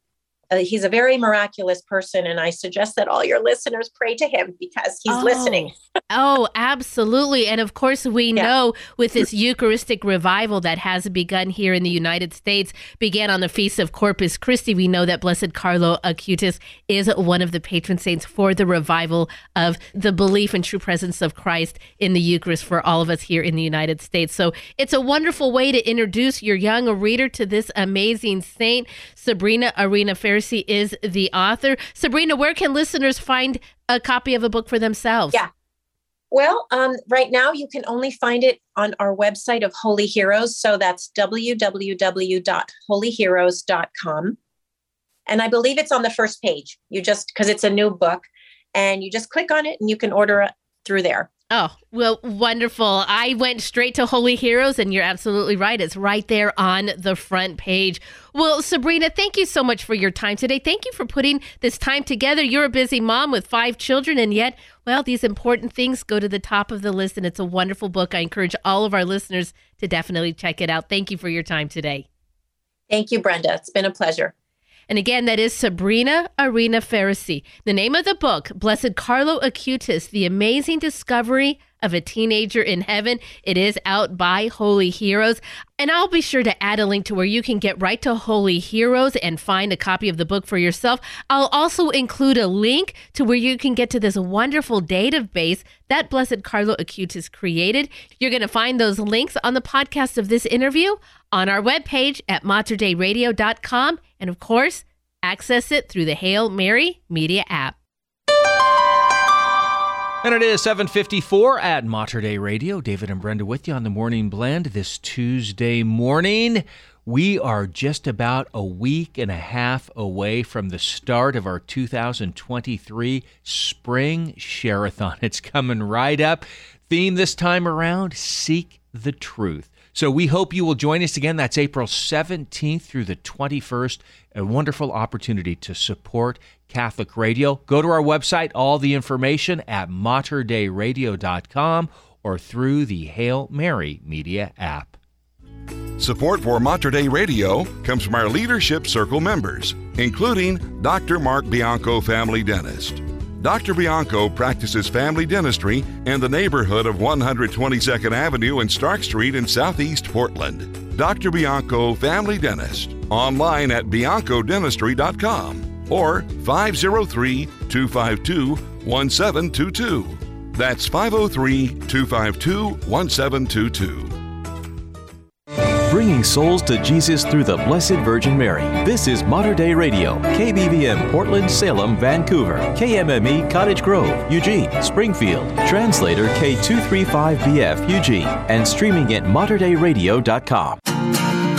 uh, he's a very miraculous person, and I suggest that all your listeners pray to him because he's oh. listening. oh, absolutely. And of course, we yeah. know with this Eucharistic revival that has begun here in the United States, began on the Feast of Corpus Christi. We know that Blessed Carlo Acutis is one of the patron saints for the revival of the belief and true presence of Christ in the Eucharist for all of us here in the United States. So it's a wonderful way to introduce your young reader to this amazing saint, Sabrina Arena Ferris is the author. Sabrina, where can listeners find a copy of a book for themselves? Yeah. Well, um, right now you can only find it on our website of Holy Heroes. So that's www.holyheroes.com. And I believe it's on the first page. You just, because it's a new book, and you just click on it and you can order it through there. Oh, well, wonderful. I went straight to Holy Heroes, and you're absolutely right. It's right there on the front page. Well, Sabrina, thank you so much for your time today. Thank you for putting this time together. You're a busy mom with five children, and yet, well, these important things go to the top of the list, and it's a wonderful book. I encourage all of our listeners to definitely check it out. Thank you for your time today. Thank you, Brenda. It's been a pleasure. And again, that is Sabrina Arena Ferrisi. The name of the book, Blessed Carlo Acutis, The Amazing Discovery of a Teenager in Heaven. It is out by Holy Heroes. And I'll be sure to add a link to where you can get right to Holy Heroes and find a copy of the book for yourself. I'll also include a link to where you can get to this wonderful database that Blessed Carlo Acutis created. You're going to find those links on the podcast of this interview on our webpage at materdeiradio.com. And of course, access it through the Hail Mary Media app. And it is 754 at Mater Dei Radio. David and Brenda with you on the Morning Blend this Tuesday morning. We are just about a week and a half away from the start of our 2023 Spring Share-a-thon. It's coming right up. Theme this time around, Seek the Truth. So we hope you will join us again. That's April 17th through the 21st. A wonderful opportunity to support Catholic Radio. Go to our website, all the information at materdeiradio.com or through the Hail Mary Media app. Support for Mater Dei Radio comes from our Leadership Circle members, including Dr. Mark Bianco, family dentist. Dr. Bianco practices family dentistry in the neighborhood of 122nd Avenue and Stark Street in Southeast Portland. Dr. Bianco Family Dentist, online at biancodentistry.com or 503 252 1722. That's 503 252 1722 bringing souls to Jesus through the Blessed Virgin Mary. This is Mater Dei Radio, KBVM Portland, Salem, Vancouver, KMME Cottage Grove, Eugene, Springfield, translator K235BF Eugene, and streaming at materdeiradio.com.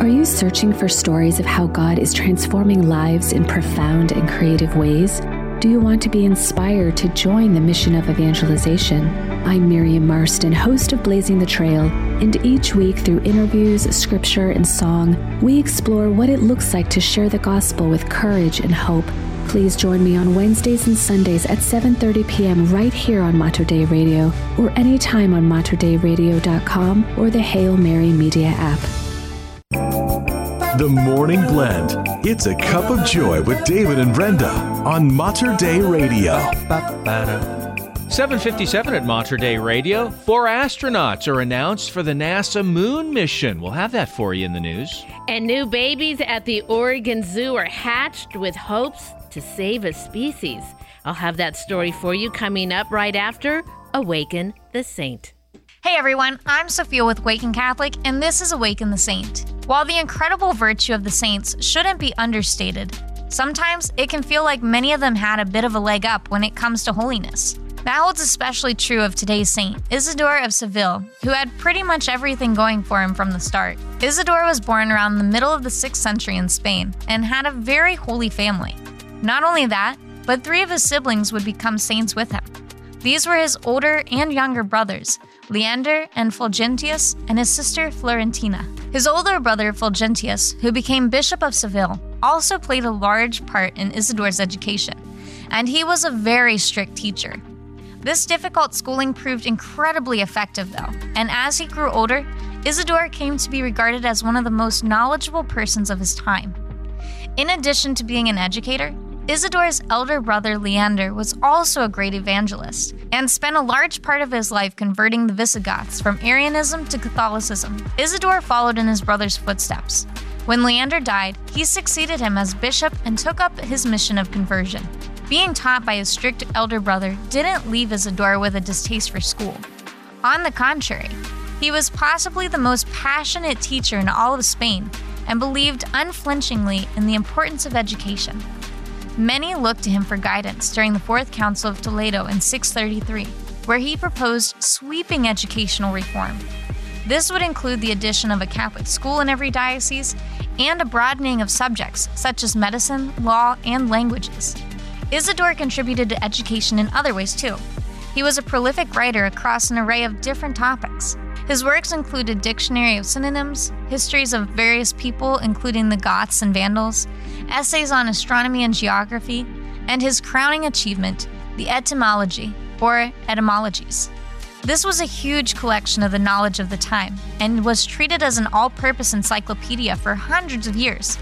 Are you searching for stories of how God is transforming lives in profound and creative ways? Do you want to be inspired to join the mission of evangelization? I'm Miriam Marston, host of Blazing the Trail, and each week through interviews, scripture, and song, we explore what it looks like to share the gospel with courage and hope. Please join me on Wednesdays and Sundays at 7:30 p.m. right here on Mater Dei Radio or anytime on materdeiradio.com or the Hail Mary Media app. The Morning Blend. It's a cup of joy with David and Brenda on Mater Dei Radio. 757 at Mater Dei Radio. Four astronauts are announced for the NASA moon mission. We'll have that for you in the news. And new babies at the Oregon Zoo are hatched with hopes to save a species. I'll have that story for you coming up right after Awaken the Saint. Hey everyone, I'm Sophia with Waken Catholic, and this is Awaken the Saint. While the incredible virtue of the saints shouldn't be understated, sometimes it can feel like many of them had a bit of a leg up when it comes to holiness. That holds especially true of today's saint, Isidore of Seville, who had pretty much everything going for him from the start. Isidore was born around the middle of the 6th century in Spain and had a very holy family. Not only that, but three of his siblings would become saints with him. These were his older and younger brothers, Leander and Fulgentius, and his sister Florentina. His older brother Fulgentius, who became Bishop of Seville, also played a large part in Isidore's education, and he was a very strict teacher. This difficult schooling proved incredibly effective, though, and as he grew older, Isidore came to be regarded as one of the most knowledgeable persons of his time. In addition to being an educator, Isidore's elder brother Leander was also a great evangelist and spent a large part of his life converting the Visigoths from Arianism to Catholicism. Isidore followed in his brother's footsteps. When Leander died, he succeeded him as bishop and took up his mission of conversion. Being taught by his strict elder brother didn't leave Isidore with a distaste for school. On the contrary, he was possibly the most passionate teacher in all of Spain and believed unflinchingly in the importance of education. Many looked to him for guidance during the Fourth Council of Toledo in 633, where he proposed sweeping educational reform. This would include the addition of a Catholic school in every diocese and a broadening of subjects such as medicine, law, and languages. Isidore contributed to education in other ways too. He was a prolific writer across an array of different topics. His works included dictionary of synonyms, histories of various people, including the Goths and Vandals, essays on astronomy and geography, and his crowning achievement, the etymology, or etymologies. This was a huge collection of the knowledge of the time and was treated as an all purpose encyclopedia for hundreds of years.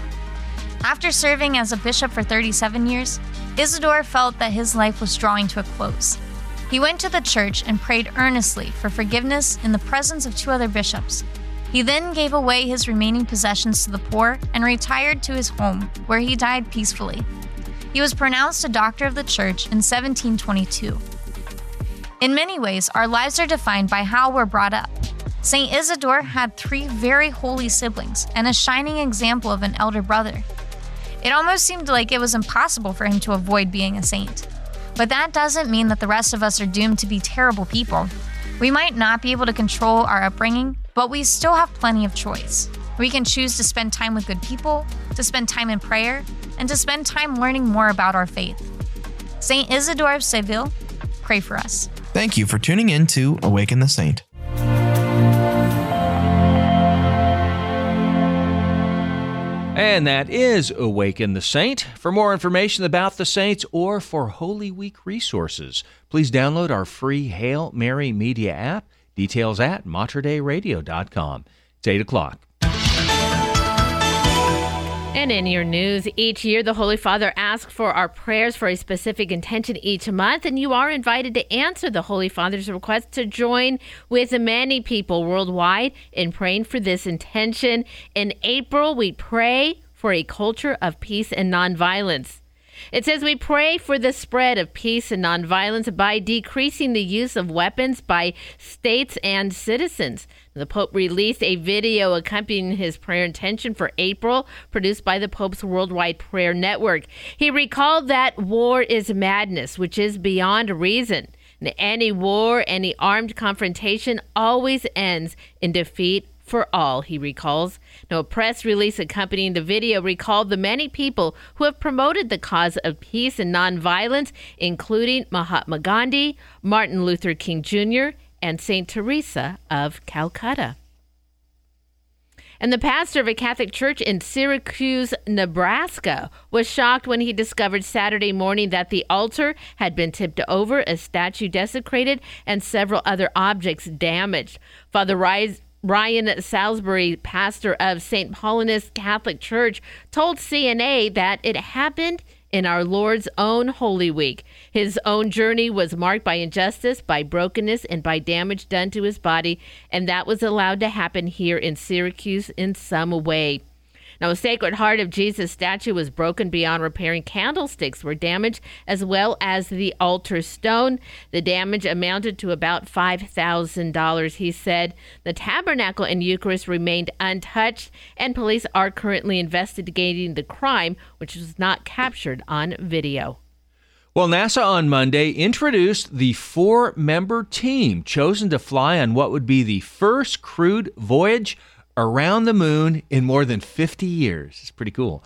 After serving as a bishop for 37 years, Isidore felt that his life was drawing to a close. He went to the church and prayed earnestly for forgiveness in the presence of two other bishops. He then gave away his remaining possessions to the poor and retired to his home, where he died peacefully. He was pronounced a doctor of the church in 1722. In many ways, our lives are defined by how we're brought up. St. Isidore had three very holy siblings and a shining example of an elder brother. It almost seemed like it was impossible for him to avoid being a saint. But that doesn't mean that the rest of us are doomed to be terrible people. We might not be able to control our upbringing, but we still have plenty of choice. We can choose to spend time with good people, to spend time in prayer, and to spend time learning more about our faith. Saint Isidore of Seville, pray for us. Thank you for tuning in to Awaken the Saint. And that is Awaken the Saint. For more information about the Saints or for Holy Week resources, please download our free Hail Mary Media app. Details at materdeiradio.com. It's 8 o'clock. And in your news, each year the Holy Father asks for our prayers for a specific intention each month, and you are invited to answer the Holy Father's request to join with many people worldwide in praying for this intention. In April, we pray for a culture of peace and nonviolence. It says we pray for the spread of peace and nonviolence by decreasing the use of weapons by states and citizens. The Pope released a video accompanying his prayer intention for April, produced by the Pope's Worldwide Prayer Network. He recalled that war is madness, which is beyond reason. And any war, any armed confrontation always ends in defeat for all, he recalls. Now, a press release accompanying the video recalled the many people who have promoted the cause of peace and nonviolence, including Mahatma Gandhi, Martin Luther King Jr., and St. Teresa of Calcutta. And the pastor of a Catholic church in Syracuse, Nebraska, was shocked when he discovered Saturday morning that the altar had been tipped over, a statue desecrated, and several other objects damaged. Father Ryan Salisbury, pastor of St. Paulinus Catholic Church, told CNA that it happened in our Lord's own Holy Week. His own journey was marked by injustice, by brokenness, and by damage done to his body, and that was allowed to happen here in Syracuse in some way. Now, a Sacred Heart of Jesus statue was broken beyond repairing. Candlesticks were damaged, as well as the altar stone. The damage amounted to about $5,000, he said. The tabernacle and Eucharist remained untouched, and police are currently investigating the crime, which was not captured on video. Well, NASA on Monday introduced the four member team chosen to fly on what would be the first crewed voyage around the moon in more than 50 years. It's pretty cool.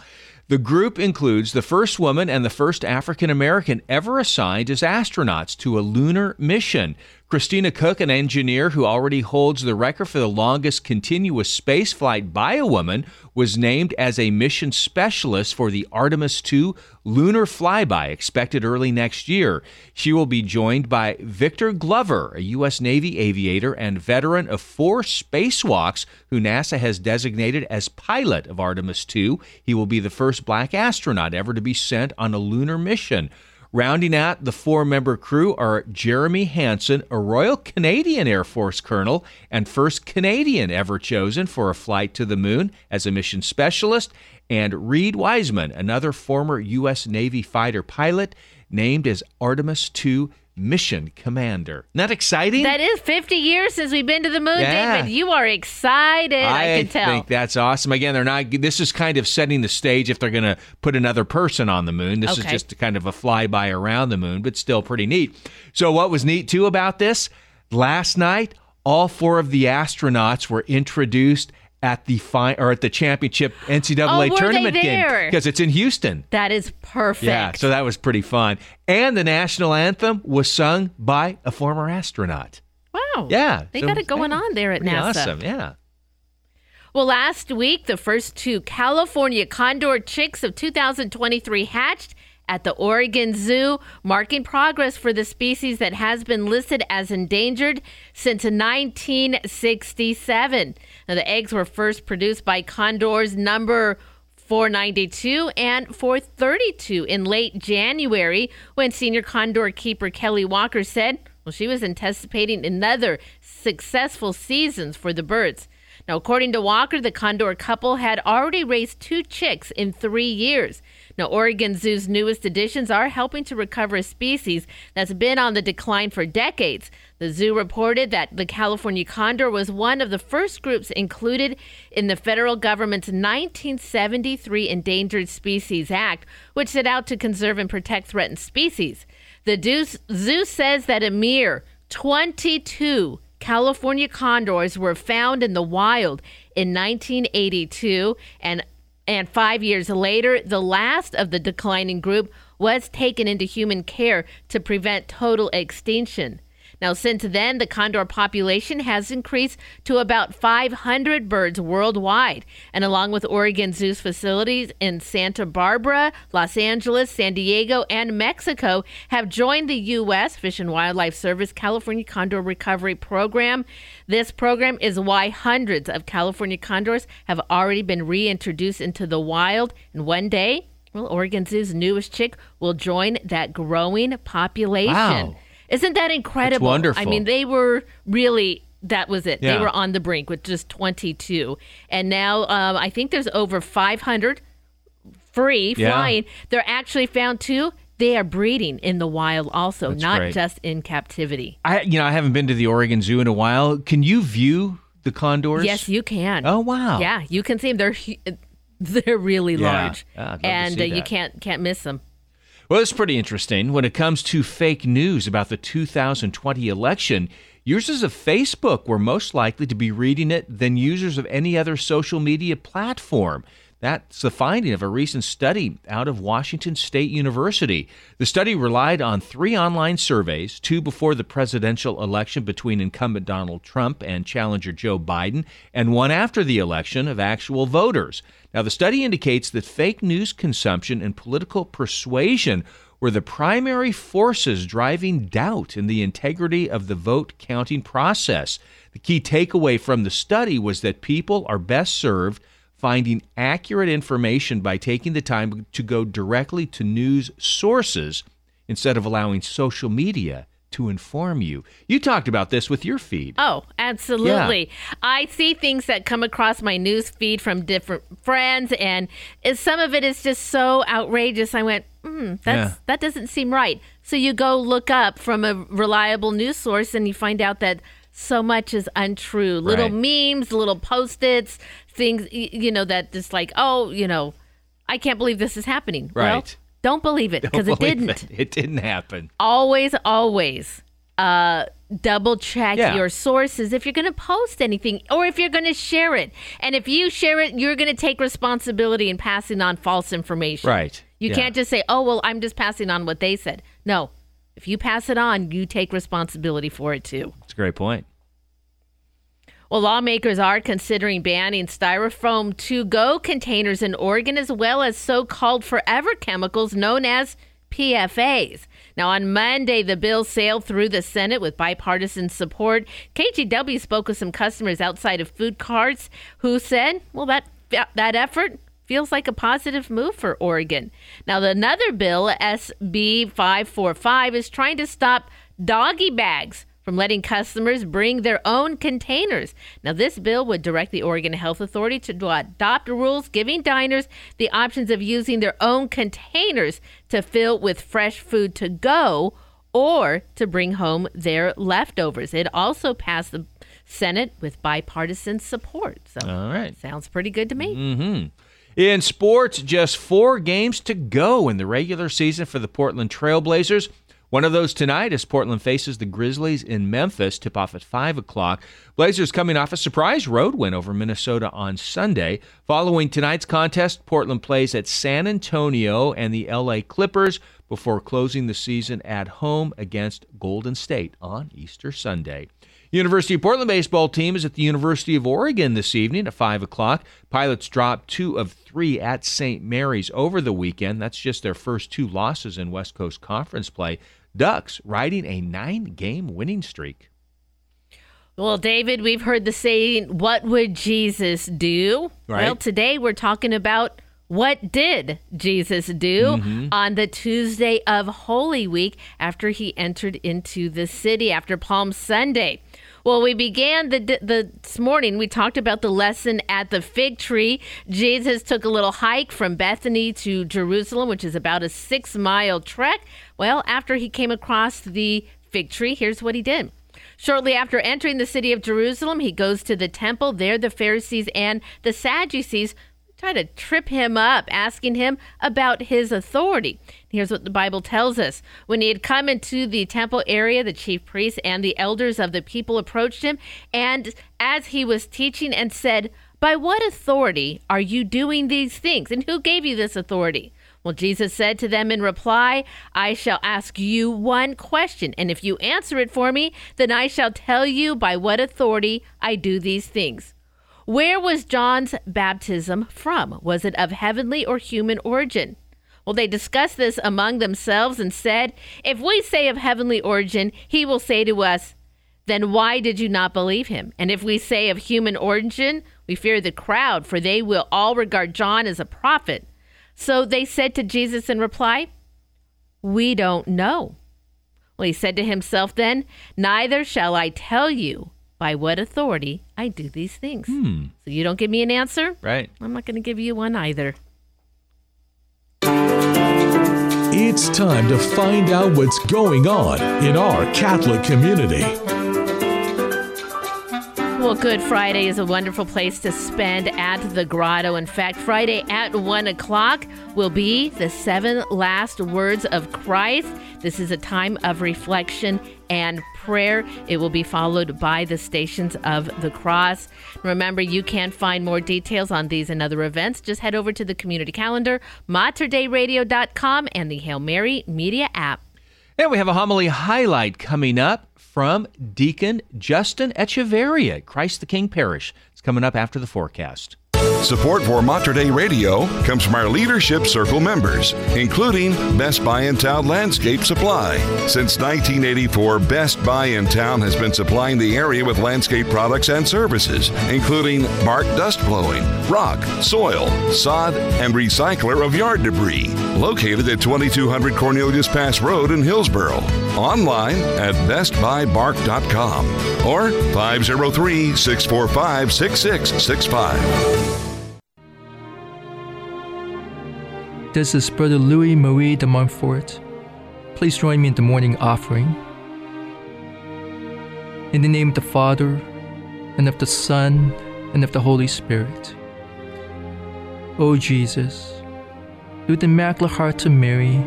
The group includes the first woman and the first African American ever assigned as astronauts to a lunar mission. Christina Koch, an engineer who already holds the record for the longest continuous space flight by a woman, was named as a mission specialist for the Artemis 2 lunar flyby expected early next year. She will be joined by Victor Glover, a U.S. Navy aviator and veteran of four spacewalks who NASA has designated as pilot of Artemis 2. He will be the first black astronaut ever to be sent on a lunar mission. Rounding out the four member crew are Jeremy Hansen, a Royal Canadian Air Force colonel and first Canadian ever chosen for a flight to the moon as a mission specialist, and Reid Wiseman, another former U.S. Navy fighter pilot, named as Artemis II mission commander. Not exciting? That is 50 years since we've been to the moon, Yeah. David. You are excited. I, I can tell. I think that's awesome. Again, they're not. This is kind of setting the stage if they're going to put another person on the moon. This is just kind of a flyby around the moon, but still pretty neat. So, what was neat too about this? Last night, all four of the astronauts were introduced at the fi- or at the championship NCAA Oh, tournament game because it's in Houston. that is perfect. Yeah, so that was pretty fun. And the national anthem was sung by a former astronaut. wow. Yeah, They so- got it going on there at NASA. Awesome, yeah. Well, last week, the first two California condor chicks of 2023 hatched at the Oregon Zoo, marking progress for the species that has been listed as endangered since 1967. Now, the eggs were first produced by condors number 492 and 432 in late January when senior condor keeper Kelly Walker said, well, she was anticipating another successful seasons for the birds. Now, according to Walker, the condor couple had already raised two chicks in three years. Now, Oregon Zoo's newest additions are helping to recover a species that's been on the decline for decades. The zoo reported that the California condor was one of the first groups included in the federal government's 1973 Endangered Species Act, which set out to conserve and protect threatened species. The zoo says that a mere 22 California condors were found in the wild in 1982 and and 5 years later the last of the declining group was taken into human care to prevent total extinction. Now, since then, the condor population has increased to about 500 birds worldwide. And along with Oregon Zoo's facilities in Santa Barbara, Los Angeles, San Diego, and Mexico, have joined the U.S. Fish and Wildlife Service California Condor Recovery Program. This program is why hundreds of California condors have already been reintroduced into the wild. And one day, well, Oregon Zoo's newest chick will join that growing population. Wow. Isn't that incredible? wonderful. I mean, they were really that was it. Yeah. They were on the brink with just 22, and now um, I think there's over 500 free Yeah. flying. They're actually found too. They are breeding in the wild also, That's not great. just in captivity. I you know I haven't been to the Oregon Zoo in a while. Can you view the condors? Yes, you can. Oh wow. Yeah, you can see them. They're they're really Yeah. large, Yeah, I'd love to and uh, you can't can't miss them. Well, it's pretty interesting when it comes to fake news about the 2020 election. Users of Facebook were most likely to be reading it than users of any other social media platform. That's the finding of a recent study out of Washington State University. The study relied on three online surveys, two before the presidential election between incumbent Donald Trump and challenger Joe Biden, and one after the election of actual voters. Now, the study indicates that fake news consumption and political persuasion were the primary forces driving doubt in the integrity of the vote counting process. The key takeaway from the study was that people are best served finding accurate information by taking the time to go directly to news sources instead of allowing social media to inform you. You talked about this with your feed. Oh, absolutely. I see things that come across my news feed from different friends, and some of it is just so outrageous. I went, mm, that's Yeah. that doesn't seem right. So you go look up from a reliable news source, and you find out that so much is untrue. Little memes, little post-its, things you know that just like, oh, you know, I can't believe this is happening. Well, Right. don't believe it because it didn't It. It didn't happen. always always uh double check Yeah. your sources if you're going to post anything or if you're going to share it and if you share it you're going to take responsibility in passing on false information Right. you Yeah. can't just say oh well i'm just passing on what they said no if you pass it on you take responsibility for it too That's a great point. Well, lawmakers are considering banning styrofoam to go containers in Oregon as well as so called forever chemicals known as PFAs. Now, on Monday, the bill sailed through the Senate with bipartisan support. KGW spoke with some customers outside of food carts who said, well, that, that effort feels like a positive move for Oregon. Now, another bill, SB 545, is trying to stop doggy bags from letting customers bring their own containers. Now, this bill would direct the Oregon Health Authority to adopt rules giving diners the options of using their own containers to fill with fresh food to go or to bring home their leftovers. It also passed the Senate with bipartisan support. So, All right. sounds pretty good to me. Mm-hmm. In sports, just four games to go in the regular season for the Portland Trailblazers. One of those tonight as Portland faces the Grizzlies in Memphis. Tip off at 5 o'clock. Blazers coming off a surprise road win over Minnesota on Sunday. Following tonight's contest, Portland plays at San Antonio and the LA Clippers before closing the season at home against Golden State on Easter Sunday. University of Portland baseball team is at the University of Oregon this evening at 5 o'clock. Pilots dropped two of three at St. Mary's over the weekend. That's just their first two losses in West Coast Conference play. Ducks riding a nine game winning streak. Well, David, we've heard the saying, What would Jesus do? Right. Well, today we're talking about what did Jesus do Mhm. on the Tuesday of Holy Week after he entered into the city after Palm Sunday. Well, we began the, the this morning. We talked about the lesson at the fig tree. Jesus took a little hike from Bethany to Jerusalem, which is about a six mile trek. Well, after he came across the fig tree, here's what he did. Shortly after entering the city of Jerusalem, he goes to the temple. There, the Pharisees and the Sadducees try to trip him up, asking him about his authority. Here's what the Bible tells us. When he had come into the temple area, the chief priests and the elders of the people approached him, and as he was teaching, and said, By what authority are you doing these things? And who gave you this authority? Well, Jesus said to them in reply, I shall ask you one question, and if you answer it for me, then I shall tell you by what authority I do these things. Where was John's baptism from? Was it of heavenly or human origin? Well, they discussed this among themselves and said, If we say of heavenly origin, he will say to us, Then why did you not believe him? And if we say of human origin, we fear the crowd, for they will all regard John as a prophet. So they said to Jesus in reply, We don't know. Well, he said to himself then, Neither shall I tell you by what authority I do these things. Hmm. So you don't give me an answer? Right. I'm not going to give you one either. It's time to find out what's going on in our Catholic community. Well, Good Friday is a wonderful place to spend at the grotto. In fact, Friday at 1 o'clock will be the seven last words of Christ. This is a time of reflection and prayer. It will be followed by the Stations of the Cross. Remember, you can find more details on these and other events. Just head over to the community calendar, materdeiradio.com, and the Hail Mary Media app. And we have a homily highlight coming up from Deacon Justin Echeverria, Christ the King Parish. It's coming up after the forecast. Support for Mater Dei Radio comes from our Leadership Circle members, including Best Buy in Town Landscape Supply. Since 1984, Best Buy in Town has been supplying the area with landscape products and services, including bark dust blowing, rock, soil, sod, and recycler of yard debris. Located at 2200 Cornelius Pass Road in Hillsboro. Online at bestbuybark.com or 503 645 6665. This is Brother Louis Marie de Montfort. Please join me in the morning offering. In the name of the Father, and of the Son, and of the Holy Spirit. O Jesus, through the Immaculate Heart of Mary,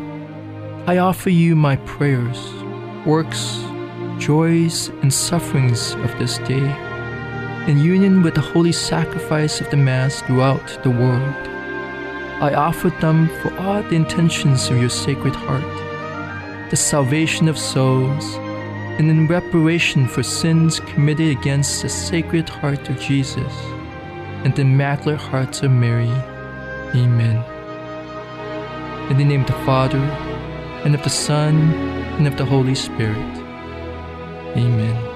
I offer you my prayers, works, joys, and sufferings of this day, in union with the holy sacrifice of the Mass throughout the world. I offer them for all the intentions of your Sacred Heart, the salvation of souls, and in reparation for sins committed against the Sacred Heart of Jesus and the Immaculate Heart of Mary. Amen. In the name of the Father, and of the Son, and of the Holy Spirit. Amen.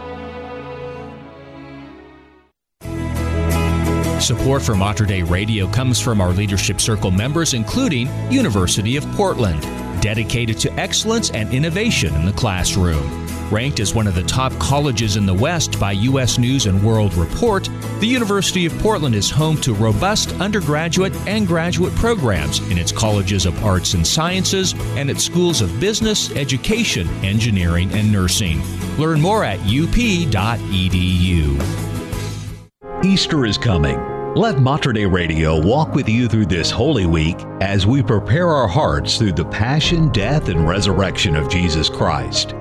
Support for Mater Dei Radio comes from our Leadership Circle members, including University of Portland, dedicated to excellence and innovation in the classroom. Ranked as one of the top colleges in the West by U.S. News and World Report, the University of Portland is home to robust undergraduate and graduate programs in its colleges of arts and sciences and its schools of business, education, engineering, and nursing. Learn more at up.edu. Easter is coming. Let Mater Dei Radio walk with you through this Holy Week as we prepare our hearts through the passion, death, and resurrection of Jesus Christ.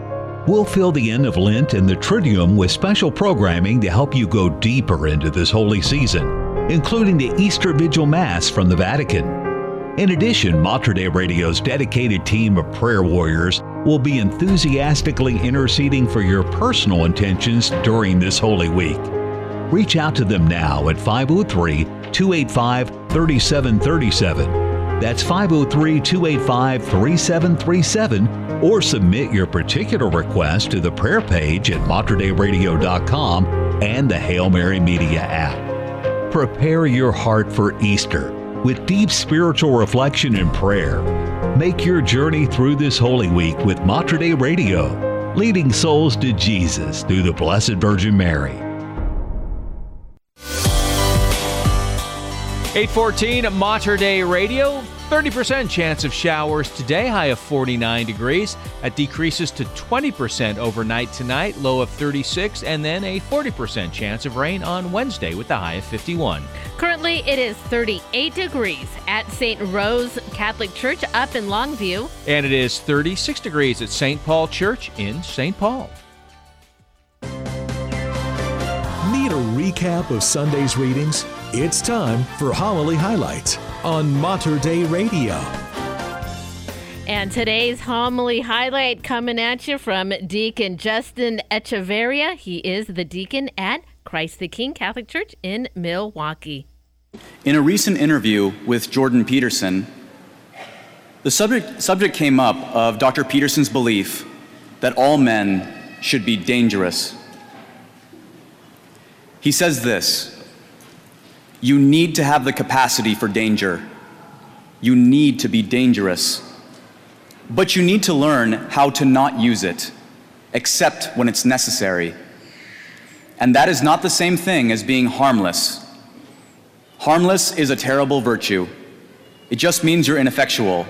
We'll fill the end of Lent and the Triduum with special programming to help you go deeper into this holy season, including the Easter Vigil Mass from the Vatican. In addition, Mater Dei Radio's dedicated team of prayer warriors will be enthusiastically interceding for your personal intentions during this Holy Week. Reach out to them now at 503 285 3737. That's 503 285 3737 or submit your particular request to the prayer page at materdeiradio.com and the Hail Mary Media app. Prepare your heart for Easter with deep spiritual reflection and prayer. Make your journey through this Holy Week with Mater Dei Radio, leading souls to Jesus through the Blessed Virgin Mary. 814 Mater Dei Radio. 30% chance of showers today, high of 49 degrees. That decreases to 20% overnight tonight, low of 36, and then a 40% chance of rain on Wednesday with the high of 51. Currently, it is 38 degrees at St. Rose Catholic Church up in Longview. And it is 36 degrees at St. Paul Church in St. Paul. Need a recap of Sunday's readings? It's time for Homily Highlights on Mater Dei Radio. And today's homily highlight coming at you from Deacon Justin Echeverria. He is the deacon at Christ the King Catholic Church in Milwaukie. In a recent interview with Jordan Peterson, the subject, subject came up of Dr. Peterson's belief that all men should be dangerous. He says this You need to have the capacity for danger. You need to be dangerous. But you need to learn how to not use it, except when it's necessary. And that is not the same thing as being harmless. Harmless is a terrible virtue. It just means you're ineffectual.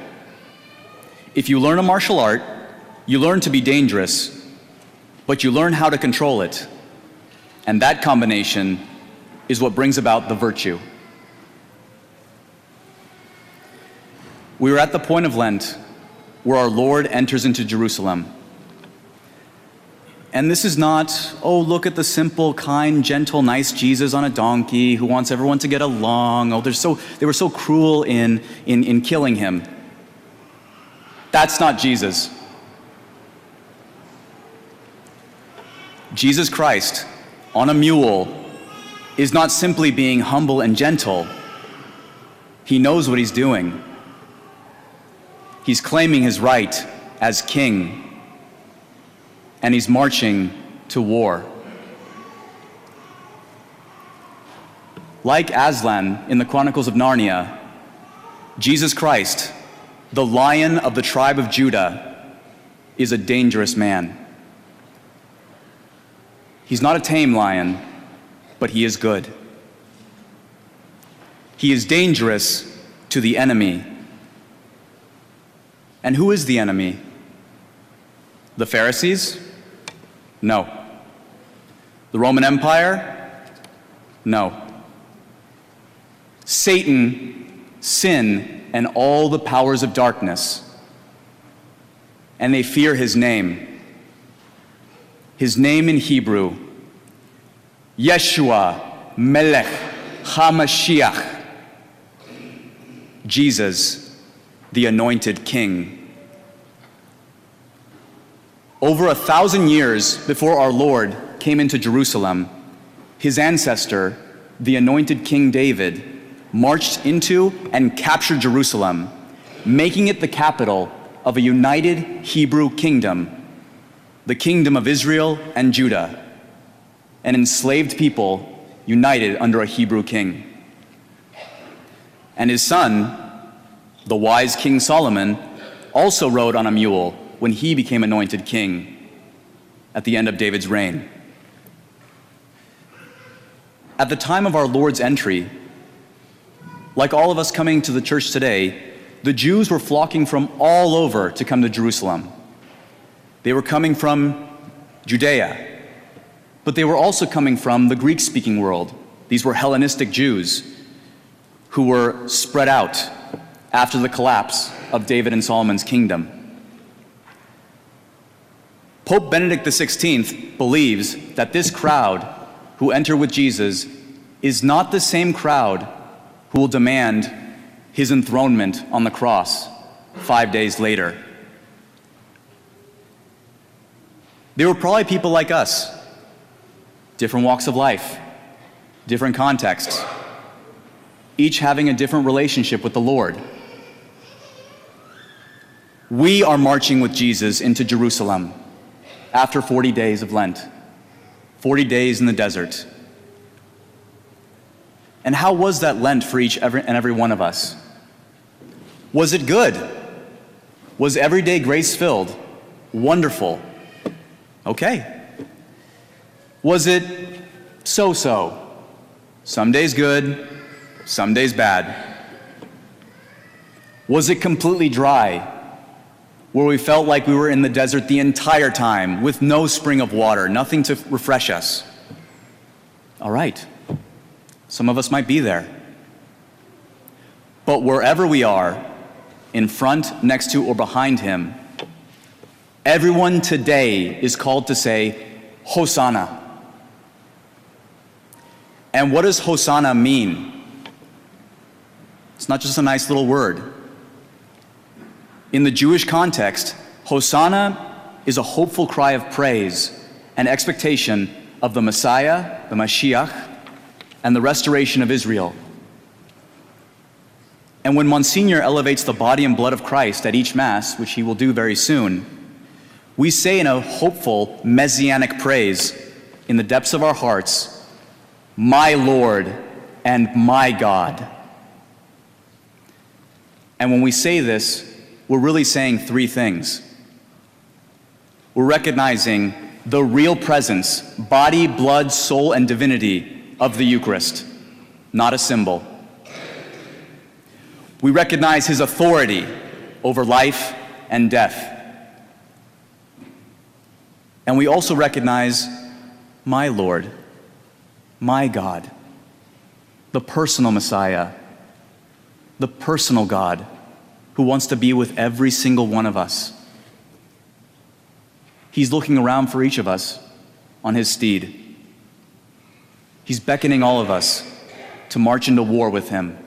If you learn a martial art, you learn to be dangerous, but you learn how to control it. And that combination is what brings about the virtue. We are at the point of Lent where our Lord enters into Jerusalem. And this is not, oh, look at the simple, kind, gentle, nice Jesus on a donkey who wants everyone to get along. Oh, they're so, they were so cruel in, in, in killing him. That's not Jesus. Jesus Christ on a mule is not simply being humble and gentle, he knows what he's doing. He's claiming his right as king, and he's marching to war. Like Aslan in the Chronicles of Narnia, Jesus Christ, the lion of the tribe of Judah, is a dangerous man. He's not a tame lion, but he is good. He is dangerous to the enemy and who is the enemy? The Pharisees? No. The Roman Empire? No. Satan, sin, and all the powers of darkness. And they fear his name. His name in Hebrew, Yeshua Melech HaMashiach. Jesus, the anointed king. Over a thousand years before our Lord came into Jerusalem, his ancestor, the anointed King David, marched into and captured Jerusalem, making it the capital of a united Hebrew kingdom, the kingdom of Israel and Judah, an enslaved people united under a Hebrew king. And his son, the wise King Solomon, also rode on a mule when he became anointed king at the end of David's reign. At the time of our Lord's entry, like all of us coming to the church today, the Jews were flocking from all over to come to Jerusalem. They were coming from Judea, but they were also coming from the Greek speaking world. These were Hellenistic Jews who were spread out after the collapse of David and Solomon's kingdom. Pope Benedict XVI believes that this crowd who enter with Jesus is not the same crowd who will demand his enthronement on the cross five days later. They were probably people like us, different walks of life, different contexts, each having a different relationship with the Lord. We are marching with Jesus into Jerusalem after 40 days of Lent, 40 days in the desert. And how was that Lent for each and every one of us? Was it good? Was every day grace filled? Wonderful. Okay. Was it so so? Some days good, some days bad. Was it completely dry? where we felt like we were in the desert the entire time with no spring of water, nothing to refresh us. All right, some of us might be there. But wherever we are, in front, next to, or behind him, everyone today is called to say, Hosanna. And what does Hosanna mean? It's not just a nice little word. In the Jewish context, Hosanna is a hopeful cry of praise and expectation of the Messiah, the Mashiach, and the restoration of Israel. And when Monsignor elevates the body and blood of Christ at each Mass, which he will do very soon, we say in a hopeful messianic praise in the depths of our hearts, My Lord and my God. And when we say this, we're really saying three things. We're recognizing the real presence, body, blood, soul, and divinity of the Eucharist, not a symbol. We recognize his authority over life and death. And we also recognize my Lord, my God, the personal Messiah, the personal God who wants to be with every single one of us. He's looking around for each of us on his steed. He's beckoning all of us to march into war with him,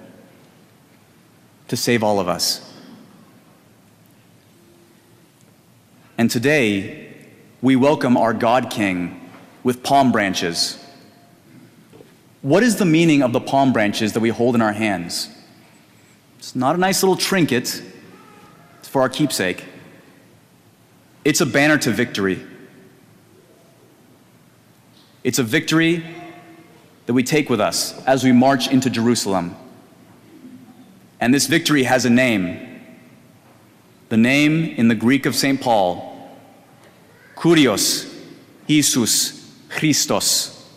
to save all of us. And today, we welcome our God King with palm branches. What is the meaning of the palm branches that we hold in our hands? It's not a nice little trinket, it's for our keepsake. It's a banner to victory. It's a victory that we take with us as we march into Jerusalem. And this victory has a name. The name in the Greek of St. Paul, Kurios, Jesus, Christos.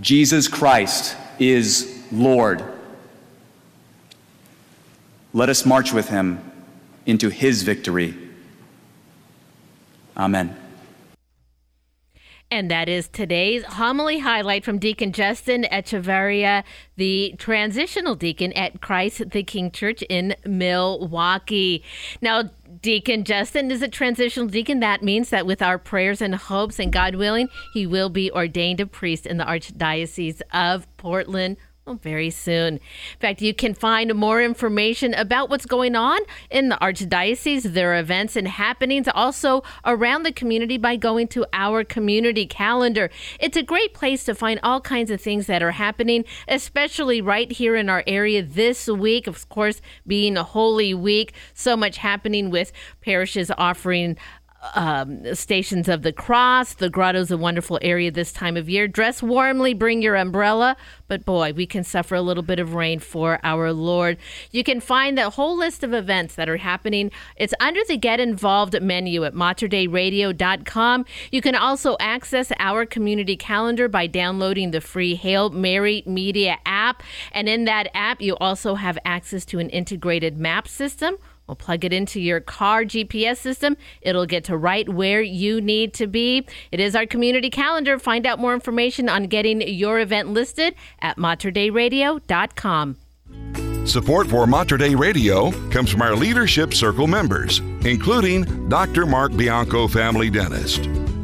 Jesus Christ is Lord. Let us march with him into his victory. Amen. And that is today's homily highlight from Deacon Justin Echeverria, the transitional deacon at Christ the King Church in Milwaukie. Now, Deacon Justin is a transitional deacon. That means that with our prayers and hopes and God willing, he will be ordained a priest in the Archdiocese of Portland, well, very soon. In fact, you can find more information about what's going on in the Archdiocese, their events and happenings also around the community by going to our community calendar. It's a great place to find all kinds of things that are happening, especially right here in our area this week. Of course, being a Holy Week, so much happening with parishes offering um, Stations of the Cross. The grotto's a wonderful area this time of year. Dress warmly, bring your umbrella, but boy, we can suffer a little bit of rain for our Lord. You can find the whole list of events that are happening. It's under the Get Involved menu at materdeiradio.com. You can also access our community calendar by downloading the free Hail Mary Media app. And in that app, you also have access to an integrated map system Plug it into your car GPS system. It'll get to right where you need to be. It is our community calendar. Find out more information on getting your event listed at materdeiradio.com. Support for Mater Dei Radio comes from our Leadership Circle members, including Dr. Mark Bianco, family dentist.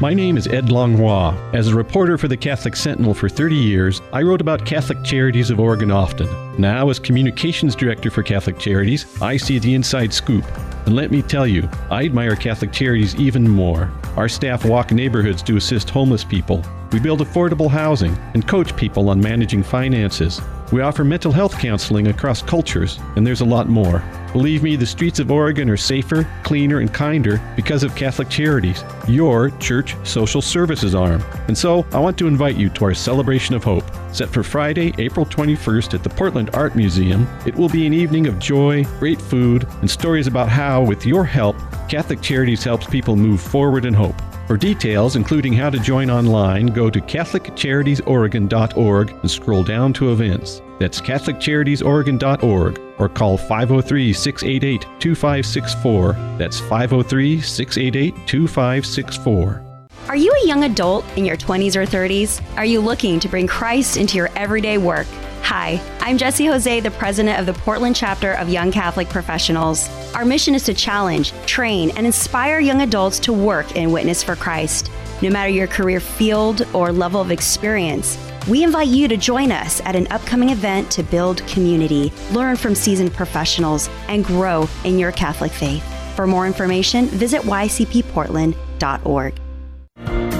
My name is Ed Langlois. As a reporter for the Catholic Sentinel for 30 years, I wrote about Catholic Charities of Oregon often. Now, as Communications Director for Catholic Charities, I see the inside scoop. And let me tell you, I admire Catholic Charities even more. Our staff walk neighborhoods to assist homeless people. We build affordable housing and coach people on managing finances. We offer mental health counseling across cultures, and there's a lot more. Believe me, the streets of Oregon are safer, cleaner, and kinder because of Catholic Charities, your church social services arm. And so, I want to invite you to our Celebration of Hope, set for Friday, April 21st at the Portland Art Museum. It will be an evening of joy, great food, and stories about how, with your help, Catholic Charities helps people move forward in hope. For details, including how to join online, go to CatholicCharitiesOregon.org and scroll down to events. That's CatholicCharitiesOregon.org or call 503 688 2564. That's 503 688 2564. Are you a young adult in your 20s or 30s? Are you looking to bring Christ into your everyday work? Hi, I'm Jesse Jose, the president of the Portland chapter of Young Catholic Professionals. Our mission is to challenge, train, and inspire young adults to work and witness for Christ. No matter your career field or level of experience, we invite you to join us at an upcoming event to build community, learn from seasoned professionals, and grow in your Catholic faith. For more information, visit ycpportland.org.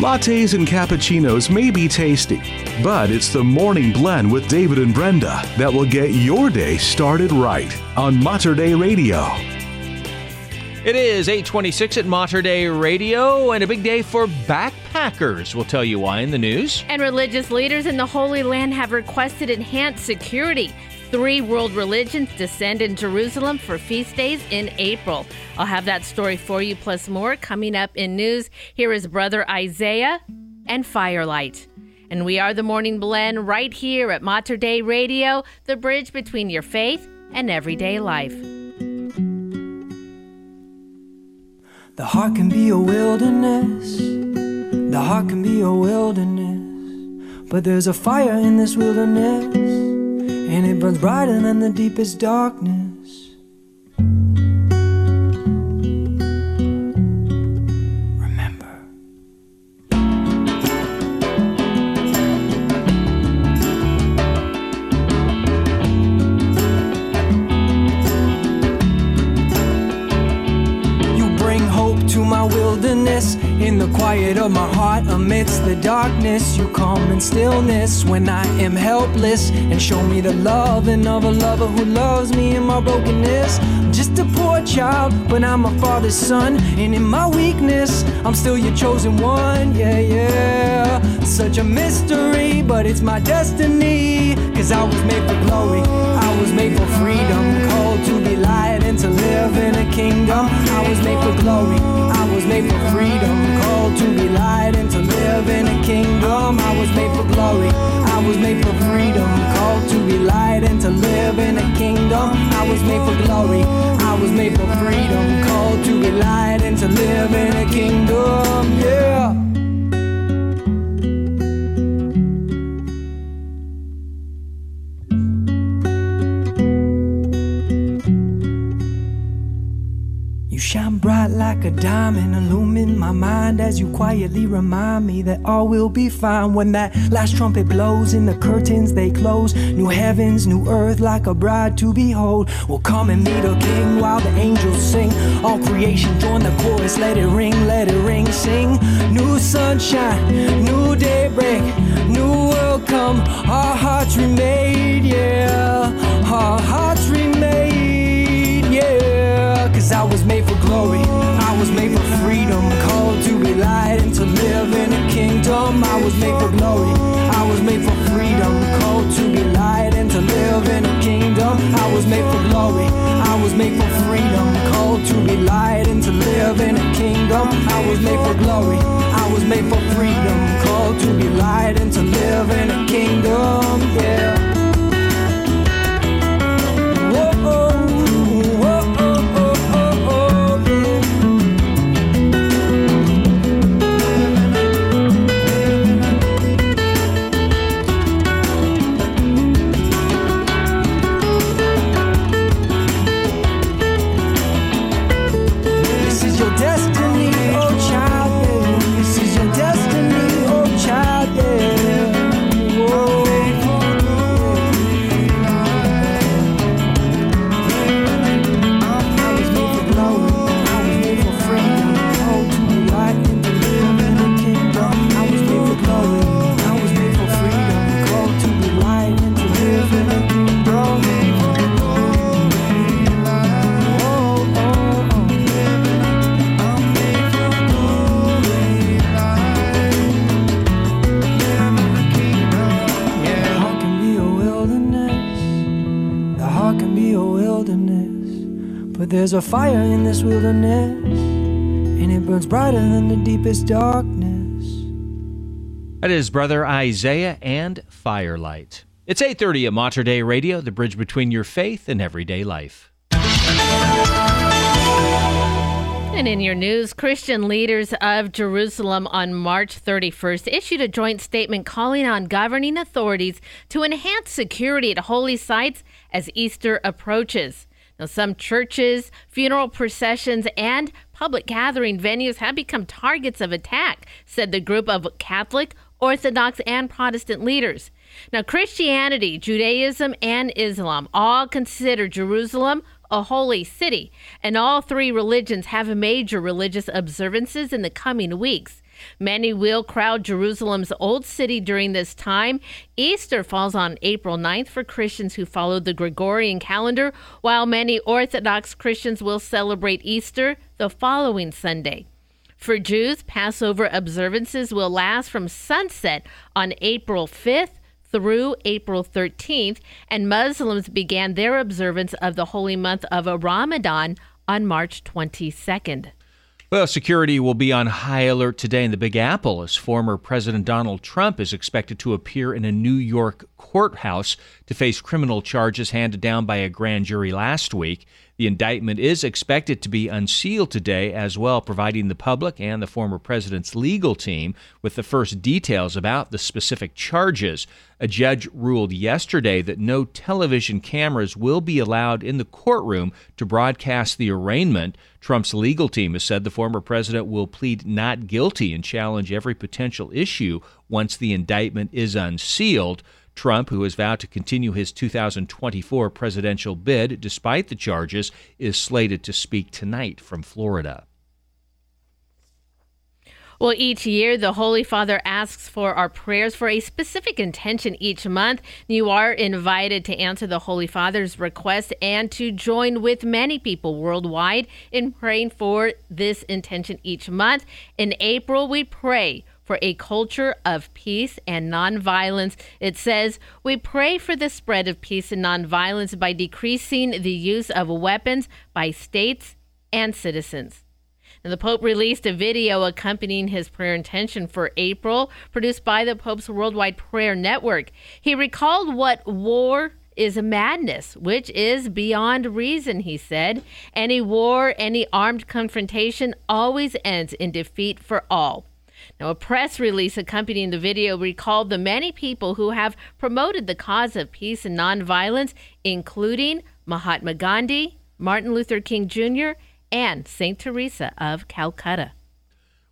Lattes and cappuccinos may be tasty, but it's the morning blend with David and Brenda that will get your day started right on Mater Dei Radio. It is 826 at Mater Dei Radio and a big day for backpackers. We'll tell you why in the news. And religious leaders in the Holy Land have requested enhanced security. Three world religions descend in Jerusalem for feast days in April. I'll have that story for you, plus more, coming up in news. Here is Brother Isaiah and Firelight. And we are the Morning Blend right here at Mater Dei Radio, the bridge between your faith and everyday life. The heart can be a wilderness. The heart can be a wilderness. But there's a fire in this wilderness, and it burns brighter than the deepest darkness. My wilderness. In the quiet of my heart amidst the darkness you calm in stillness when i am helpless and show me the loving of a lover who loves me in my brokenness. I'm just a poor child but i'm a father's son and in my weakness i'm still your chosen one. Yeah yeah. Such a mystery but it's my destiny cause i was made for glory. I was made for freedom. Called to be light and to live in a kingdom. I was made for glory. i was made for freedom. Called to be light and to live in a kingdom. I was made for glory. I was made for freedom. Called to be light and to live in a kingdom. I was made for glory. I was made for freedom. Called to be light and to live in a kingdom. Yeah shine bright like a diamond, illumine my mind as you quietly remind me that all will be fine when that last trumpet blows and the curtains they close. New heavens, new earth, like a bride to behold. We'll come and meet a king while the angels sing. All creation join the chorus, let it ring, let it ring, sing. New sunshine, new daybreak, new world come. Our hearts remade, yeah. Our hearts remade. Cause I was made for glory, I was made for freedom. Called to be light and to live in a kingdom. I was made for glory, I was made for freedom. Called to be light and to live in a kingdom. I was made for glory, I was made for freedom. Called to be light and to live in a kingdom. I was made for glory, I was made for freedom. Called to be light and to live in a kingdom, yeah. wilderness. But there's a fire in this wilderness, and it burns brighter than the deepest darkness. That is Brother Isaiah and Firelight. It's 8:30 at Mater Dei Radio, the bridge between your faith and everyday life. And in your news, Christian leaders of Jerusalem on March 31st issued a joint statement calling on governing authorities to enhance security at holy sites as Easter approaches. Now, some churches, funeral processions, and public gathering venues have become targets of attack, said the group of Catholic, Orthodox, and Protestant leaders. Now, Christianity, Judaism, and Islam all consider Jerusalem a holy city, and all three religions have major religious observances in the coming weeks. Many will crowd Jerusalem's old city during this time. Easter falls on April 9th for Christians who follow the Gregorian calendar, while many Orthodox Christians will celebrate Easter the following Sunday. For Jews, Passover observances will last from sunset on April 5th through April 13th, and Muslims began their observance of the holy month of Ramadan on March 22nd. Well, security will be on high alert today in the Big Apple as former President Donald Trump is expected to appear in a New York courthouse to face criminal charges handed down by a grand jury last week. The indictment is expected to be unsealed today as well, providing the public and the former president's legal team with the first details about the specific charges. A judge ruled yesterday that no television cameras will be allowed in the courtroom to broadcast the arraignment. Trump's legal team has said the former president will plead not guilty and challenge every potential issue once the indictment is unsealed. Trump, who has vowed to continue his 2024 presidential bid despite the charges, is slated to speak tonight from Florida. Well, each year, the Holy Father asks for our prayers for a specific intention each month. You are invited to answer the Holy Father's request and to join with many people worldwide in praying for this intention each month. In April, we pray for a culture of peace and nonviolence. It says, We pray for the spread of peace and nonviolence by decreasing the use of weapons by states and citizens. And the Pope released a video accompanying his prayer intention for April, produced by the Pope's Worldwide Prayer Network. He recalled what war is madness, which is beyond reason, he said. Any war, any armed confrontation always ends in defeat for all. Now, a press release accompanying the video recalled the many people who have promoted the cause of peace and nonviolence, including Mahatma Gandhi, Martin Luther King Jr., and St. Teresa of Calcutta.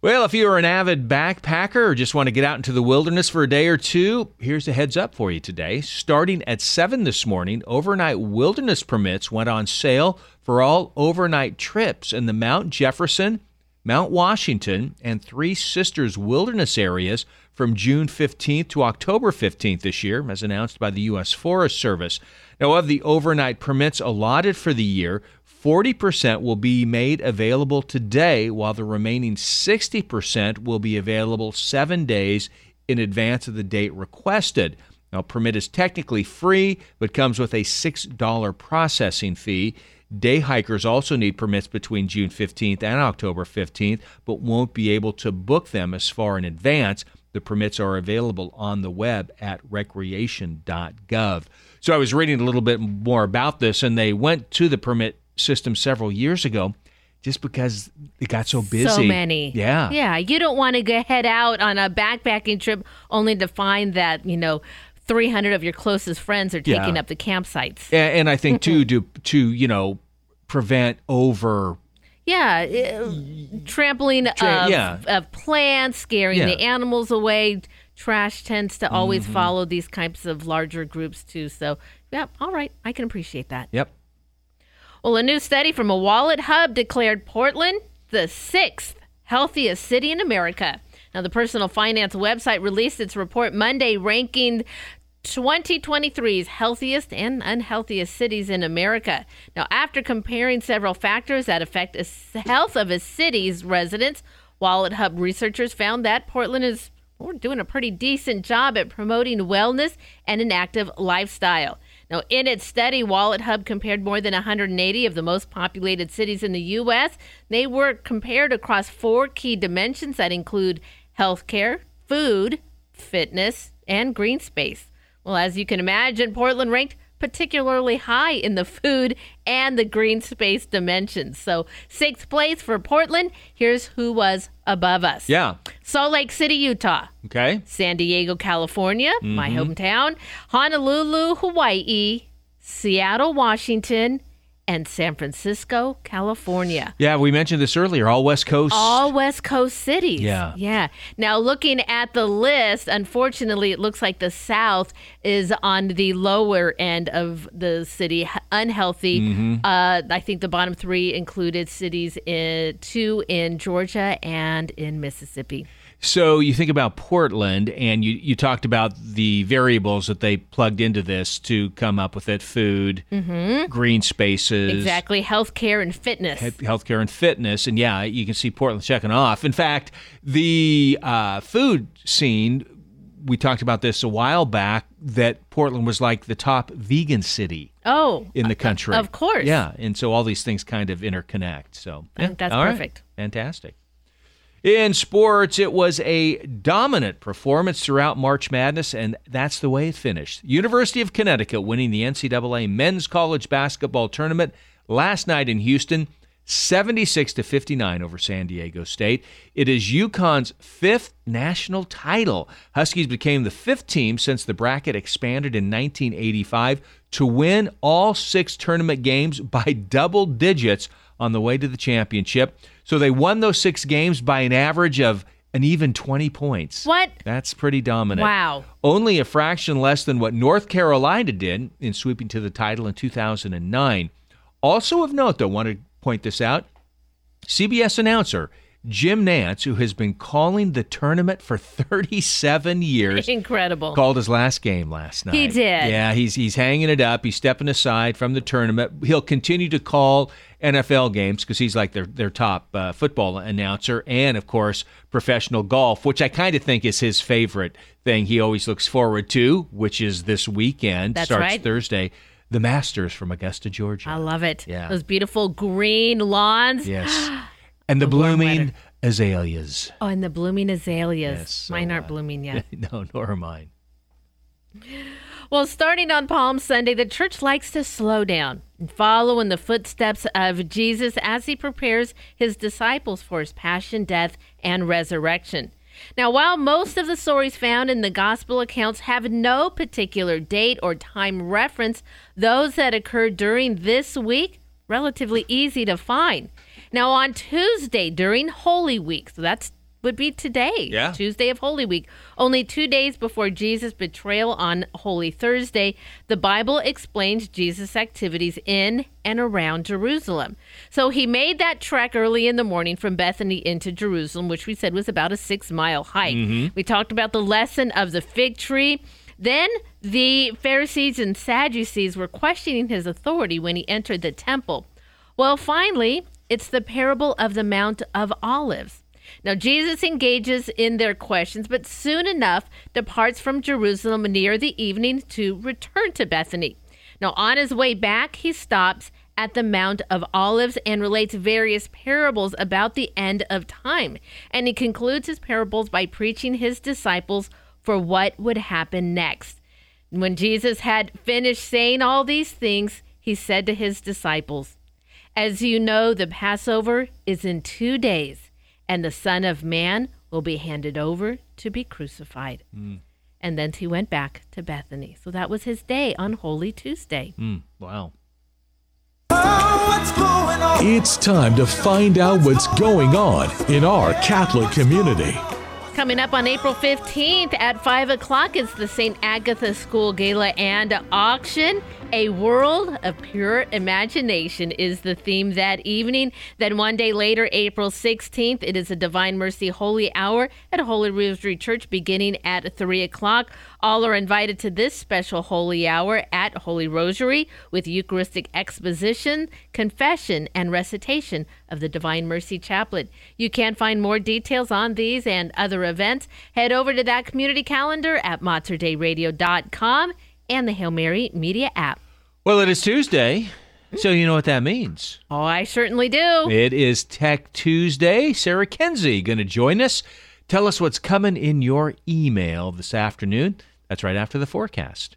Well, if you are an avid backpacker or just want to get out into the wilderness for a day or two, here's a heads up for you today. Starting at 7 this morning, overnight wilderness permits went on sale for all overnight trips in the Mount Jefferson, Mount Washington, and Three Sisters wilderness areas from June 15th to October 15th this year, as announced by the U.S. Forest Service. Now, of the overnight permits allotted for the year, 40% will be made available today, while the remaining 60% will be available seven days in advance of the date requested. Now, permit is technically free, but comes with a $6 processing fee. Day hikers also need permits between June 15th and October 15th, but won't be able to book them as far in advance. The permits are available on the web at recreation.gov. So I was reading a little bit more about this, and they went to the permit system several years ago just because it got so busy. So many. Yeah. Yeah. You don't want to go head out on a backpacking trip only to find that, you know, 300 of your closest friends are taking Yeah. up the campsites. And, and I think too to to you know prevent over Yeah, uh, trampling Tra- of, yeah. of plants, scaring Yeah. the animals away. Trash tends to always Mhm. follow these types of larger groups too. So, yeah, all right, I can appreciate that. Yep. Well, a new study from a Wallet Hub declared Portland the sixth healthiest city in America. Now, the personal finance website released its report Monday, ranking 2023's healthiest and unhealthiest cities in America. Now, after comparing several factors that affect the health of a city's residents, Wallet Hub researchers found that Portland is well, doing a pretty decent job at promoting wellness and an active lifestyle. Now, in its study, Wallet Hub compared more than 180 of the most populated cities in the U.S. They were compared across four key dimensions that include healthcare, food, fitness, and green space. Well, as you can imagine, Portland ranked particularly high in the food and the green space dimensions. So, sixth place for Portland. Here's who was above us. Yeah. Salt Lake City, Utah. Okay. San Diego, California, my Mhm. hometown. Honolulu, Hawaii. Seattle, Washington. And San Francisco, California. Yeah, we mentioned this earlier. All West Coast. All West Coast cities. Yeah. Yeah. Now, looking at the list, unfortunately, it looks like the South is on the lower end of the city, unhealthy. Mhm. Uh, I think the bottom three included cities in two in Georgia and in Mississippi. So you think about Portland, and you, you talked about the variables that they plugged into this to come up with it: food, Mhm. green spaces, Exactly. Healthcare and fitness. he- healthcare, and fitness. And yeah, you can see Portland checking off. In fact, the uh, food scene. We talked about this a while back. That Portland was like the top vegan city Oh, in the country. of course. Yeah, and so all these things kind of interconnect. So yeah, that's all right. perfect. Fantastic. In sports, it was a dominant performance throughout March Madness, and that's the way it finished. University of Connecticut winning the NCAA men's college basketball tournament last night in Houston, 76 to 59 over San Diego State. It is UConn's fifth national title. Huskies became the fifth team since the bracket expanded in 1985 to win all six tournament games by double digits on the way to the championship. So they won those six games by an average of an even 20 points. What? That's pretty dominant. Wow. Only a fraction less than what North Carolina did in sweeping to the title in 2009. Also of note, though, want to point this out CBS announcer Jim Nantz, who has been calling the tournament for 37 years, Incredible. called his last game last night. He did. Yeah, he's he's hanging it up. He's stepping aside from the tournament. He'll continue to call NFL games because he's like their their top uh, football announcer, and of course professional golf, which I kind of think is his favorite thing. He always looks forward to, which is this weekend. That's starts right. Thursday. The Masters from Augusta, Georgia. I love it. Yeah. Those beautiful green lawns. Yes. And the The blooming azaleas. Oh, and the blooming azaleas. Yes, so, Mine aren't uh, blooming yet. no, nor are mine. Well, starting on Palm Sunday, the church likes to slow down and follow in the footsteps of Jesus as he prepares his disciples for his passion, death, and resurrection. Now, while most of the stories found in the gospel accounts have no particular date or time reference, those that occurred during this week relatively easy to find. Now, on Tuesday during Holy Week, so that's would be today, Yeah. Tuesday of Holy Week, only two days before Jesus' betrayal on Holy Thursday, the Bible explains Jesus' activities in and around Jerusalem. So he made that trek early in the morning from Bethany into Jerusalem, which we said was about a six mile hike. Mhm. We talked about the lesson of the fig tree. Then the Pharisees and Sadducees were questioning his authority when he entered the temple. Well, finally, it's the parable of the Mount of Olives. Now, Jesus engages in their questions, but soon enough departs from Jerusalem near the evening to return to Bethany. Now, on his way back, he stops at the Mount of Olives and relates various parables about the end of time. And he concludes his parables by preaching his disciples for what would happen next. When Jesus had finished saying all these things, he said to his disciples, As you know, the Passover is in two days, and the Son of Man will be handed over to be crucified. Mm. And then he went back to Bethany. So that was his day on Holy Tuesday. Mm, wow. It's time to find out what's going on in our Catholic community. Coming up on April 15th at 5 o'clock is the St. Agatha School Gala and Auction. A world of pure imagination is the theme that evening. Then one day later, April 16th, it is a Divine Mercy Holy Hour at Holy Rosary Church beginning at 3 o'clock. All are invited to this special Holy Hour at Holy Rosary with Eucharistic exposition, confession, and recitation of the Divine Mercy Chaplet. You can find more details on these and other events. Head over to that community calendar at materdeiradio.com and the Hail Mary Media app. Well, it is Tuesday, so you know what that means. Oh, I certainly do. It is Tech Tuesday. Sarah Kenzie going to join us. Tell us what's coming in your email this afternoon. That's right after the forecast.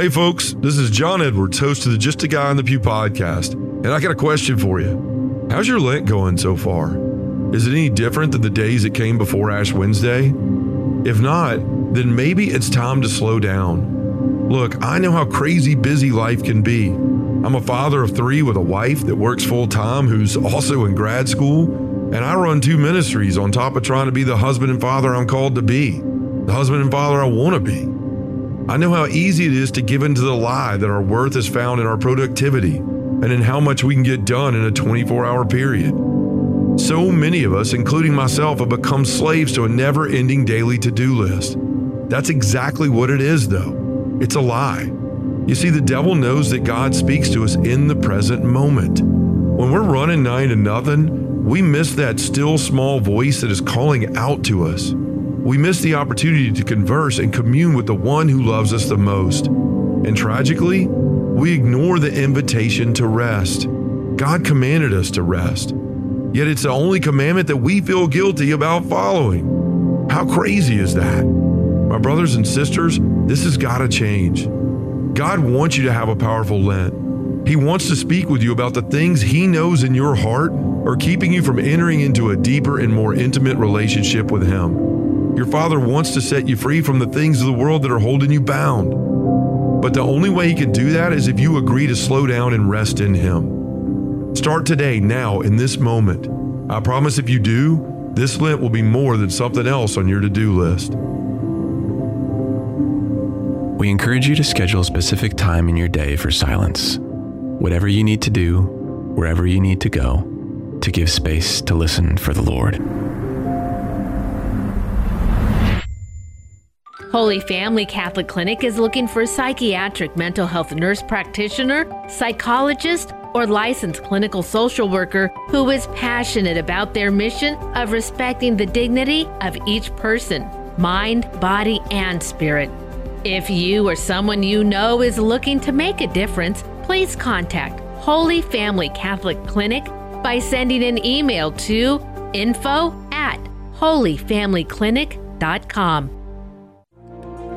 Hey, folks, this is John Edwards, host of the Just a Guy on the Pew podcast, and I got a question for you. How's your Lent going so far? Is it any different than the days that came before Ash Wednesday? If not, then maybe it's time to slow down. Look, I know how crazy busy life can be. I'm a father of three with a wife that works full time who's also in grad school, and I run two ministries on top of trying to be the husband and father I'm called to be, the husband and father I want to be. I know how easy it is to give in to the lie that our worth is found in our productivity and in how much we can get done in a 24 hour period. So many of us, including myself, have become slaves to a never ending daily to do list. That's exactly what it is, though. It's a lie. You see, the devil knows that God speaks to us in the present moment. When we're running nine to nothing, we miss that still small voice that is calling out to us. We miss the opportunity to converse and commune with the one who loves us the most. And tragically, we ignore the invitation to rest. God commanded us to rest. Yet it's the only commandment that we feel guilty about following. How crazy is that? My brothers and sisters, this has got to change. God wants you to have a powerful Lent. He wants to speak with you about the things He knows in your heart are keeping you from entering into a deeper and more intimate relationship with Him. Your Father wants to set you free from the things of the world that are holding you bound. But the only way He can do that is if you agree to slow down and rest in Him. Start today, now, in this moment. I promise if you do, this Lent will be more than something else on your to do list. We encourage you to schedule a specific time in your day for silence. Whatever you need to do, wherever you need to go, to give space to listen for the Lord. Holy Family Catholic Clinic is looking for a psychiatric mental health nurse practitioner, psychologist, or licensed clinical social worker who is passionate about their mission of respecting the dignity of each person, mind, body, and spirit. If you or someone you know is looking to make a difference, please contact Holy Family Catholic Clinic by sending an email to info at holyfamilyclinic.com.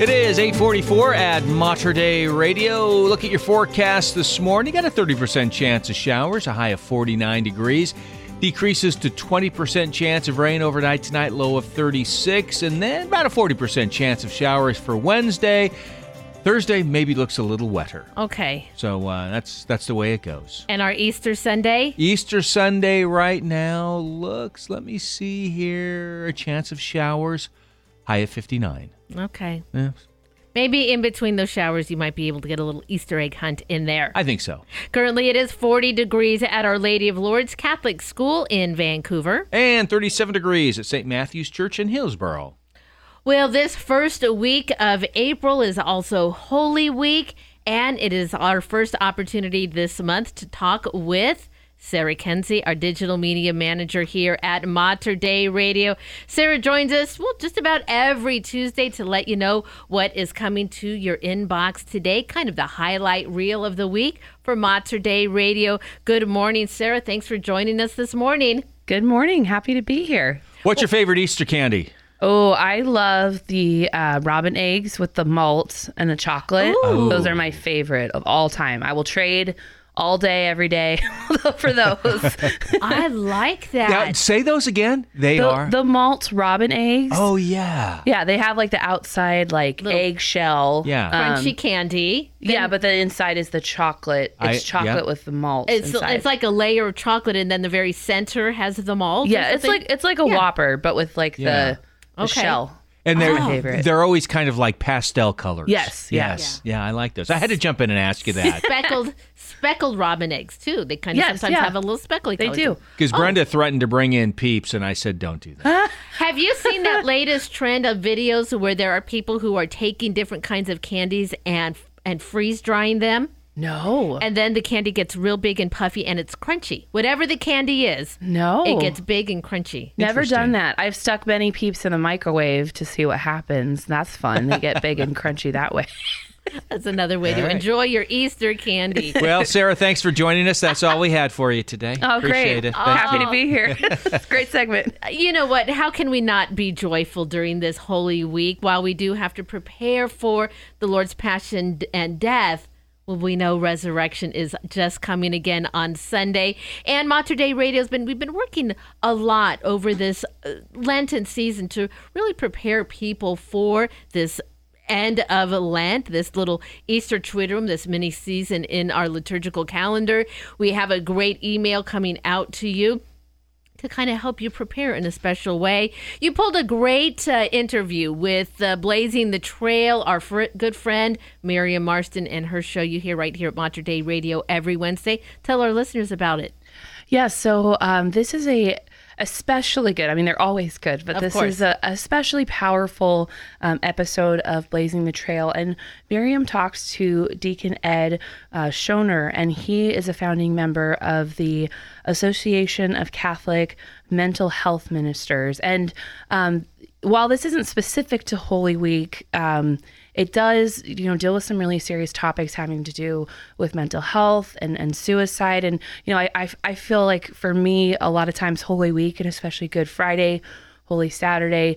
It is 844 at Mater Dei Radio. Look at your forecast this morning. You got a 30% chance of showers, a high of 49 degrees. Decreases to 20% chance of rain overnight tonight, low of 36. And then about a 40% chance of showers for Wednesday. Thursday maybe looks a little wetter. Okay. So uh, that's that's the way it goes. And our Easter Sunday? Easter Sunday right now looks, let me see here, a chance of showers, high of 59. Okay. Yeah, Maybe in between those showers, you might be able to get a little Easter egg hunt in there. I think so. Currently, it is 40 degrees at Our Lady of Lourdes Catholic School in Vancouver. And 37 degrees at St. Matthew's Church in Hillsboro. Well, this first week of April is also Holy Week, and it is our first opportunity this month to talk with Sarah Kenzie, our digital media manager here at Mater Dei Radio. Sarah joins us, well, just about every Tuesday to let you know what is coming to your inbox today, kind of the highlight reel of the week for Mater Dei Radio. Good morning, Sarah. Thanks for joining us this morning. Good morning. Happy to be here. What's your favorite Easter candy? Oh, I love the uh, robin eggs with the malt and the chocolate. Ooh. Those are my favorite of all time. I will trade all day, every day for those. I like that. Now, say those again. They the, are. the malt robin eggs. oh yeah. Yeah, they have like the outside like eggshell. Yeah. Um, crunchy candy. yeah, but the inside is the chocolate. I- It's chocolate yeah. with the malt. It's inside. it's like a layer of chocolate, and then the very center has the malt. yeah, it's like it's like a Yeah. Whopper, but with like Yeah. the, the Okay. shell. And they're My favorite. they're always kind of like pastel colors. Yes, yeah. yes, yeah. I like those. I had to jump in and ask you that speckled speckled robin eggs too. They kind of Yes, sometimes yeah. have a little speckly. They color do. to them. because oh. Brenda threatened to bring in peeps, and I said, "Don't do that." Have you seen that latest trend of videos where there are people who are taking different kinds of candies and and freeze drying them? No. And then the candy gets real big and puffy and it's crunchy. Whatever the candy is, No. it gets big and crunchy. Never done that. I've stuck many Peeps in the microwave to see what happens. That's fun. They get big and crunchy that way. That's another way All to right. enjoy your Easter candy. well, Sarah, thanks for joining us. That's all we had for you today. Oh, Appreciate great. it. Oh. Thank Happy you. to be here. Great segment. you know what? How can we not be joyful during this holy week while we do have to prepare for the Lord's passion and death? Well, we know resurrection is just coming again on Sunday. And Mater Dei Radio's been we've been working a lot over this uh, Lenten season to really prepare people for this end of Lent, this little Easter Triduum, this mini season in our liturgical calendar. We have a great email coming out to you to kind of help you prepare in a special way. You pulled a great uh, interview with uh, Blazing the Trail, our fr- good friend Miriam Marston, and her show you hear right here at Mater Dei Radio every Wednesday. Tell our listeners about it. Yeah, so um, this is a especially good. I mean, they're always good, but Of this course. is a especially powerful um, episode of Blazing the Trail. And Miriam talks to Deacon Ed uh, Shoener, and he is a founding member of the Association of Catholic Mental Health Ministers. And um, while this isn't specific to Holy Week, um, it does, you know, deal with some really serious topics having to do with mental health and, and suicide. And, you know, I, I, I feel like for me, a lot of times Holy Week and especially Good Friday, Holy Saturday,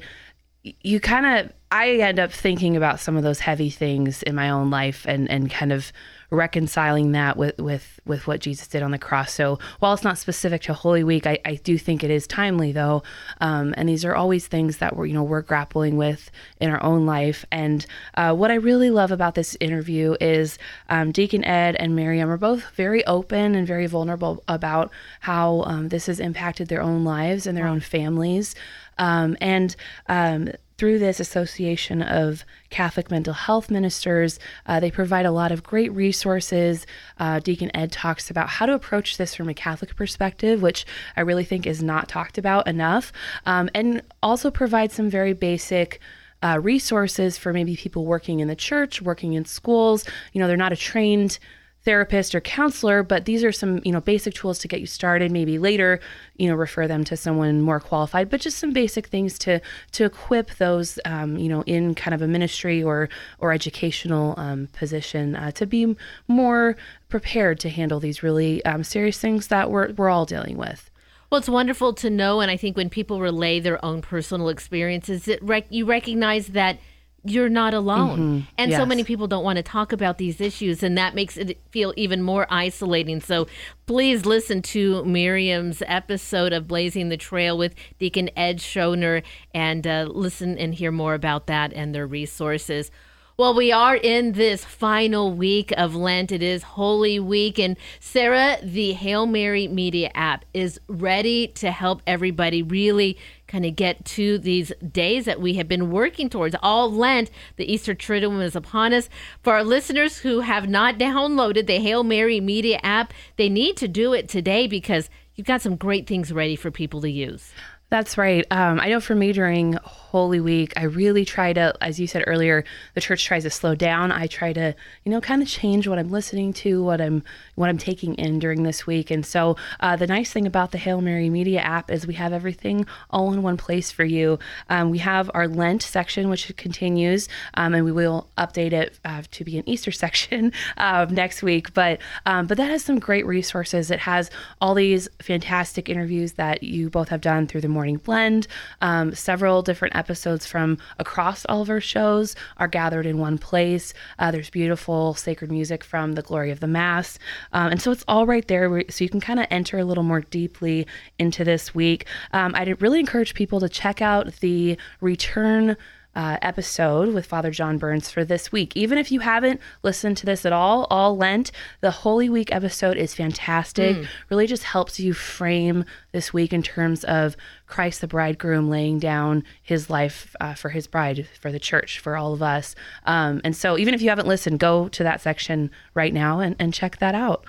you kind of, I end up thinking about some of those heavy things in my own life and, and kind of reconciling that with, with, with what Jesus did on the cross. So while it's not specific to Holy Week, I, I do think it is timely though. Um, and these are always things that we're, you know, we're grappling with in our own life. And uh, what I really love about this interview is um, Deacon Ed and Miriam are both very open and very vulnerable about how um, this has impacted their own lives and their own families. Um, and um, through this association of Catholic mental health ministers, uh, they provide a lot of great resources. Uh, Deacon Ed talks about how to approach this from a Catholic perspective, which I really think is not talked about enough, um, and also provide some very basic. Uh, resources for maybe people working in the church, working in schools. You know, they're not a trained therapist or counselor, but these are some, you know, basic tools to get you started. Maybe later, you know, refer them to someone more qualified, but just some basic things to to equip those, um, you know, in kind of a ministry or or educational um, position uh, to be more prepared to handle these really um, serious things that we're we're all dealing with. Well, it's wonderful to know, and I think when people relay their own personal experiences, it rec- you recognize that you're not alone. Mhm. And so many people don't want to talk about these issues, and that makes it feel even more isolating. So please listen to Miriam's episode of Blazing the Trail with Deacon Ed Shoener and uh, listen and hear more about that and their resources. Well, we are in this final week of Lent. It is Holy Week. And Sarah, the Hail Mary Media app is ready to help everybody really kind of get to these days that we have been working towards. All Lent, the Easter Triduum is upon us. For our listeners who have not downloaded the Hail Mary Media app, they need to do it today because you've got some great things ready for people to use. That's right. Um, I know for me during Holy Week, I really try to, as you said earlier, the church tries to slow down. I try to, you know, kind of change what I'm listening to, what I'm, what I'm taking in during this week. And so, uh, the nice thing about the Hail Mary Media app is we have everything all in one place for you. Um, we have our Lent section, which continues, um, and we will update it uh, to be an Easter section uh, next week. But, um, but that has some great resources. It has all these fantastic interviews that you both have done through the Morning Blend. Um, several different episodes from across all of our shows are gathered in one place. Uh, there's beautiful sacred music from the Glory of the Mass. Um, and so it's all right there. So you can kind of enter a little more deeply into this week. Um, I'd really encourage people to check out the return uh, episode with Father John Burns for this week. Even if you haven't listened to this at all, all Lent, the Holy Week episode is fantastic. Mm. Really just helps you frame this week in terms of Christ the bridegroom laying down his life uh, for his bride, for the church, for all of us. Um, and so even if you haven't listened, go to that section right now and, and check that out.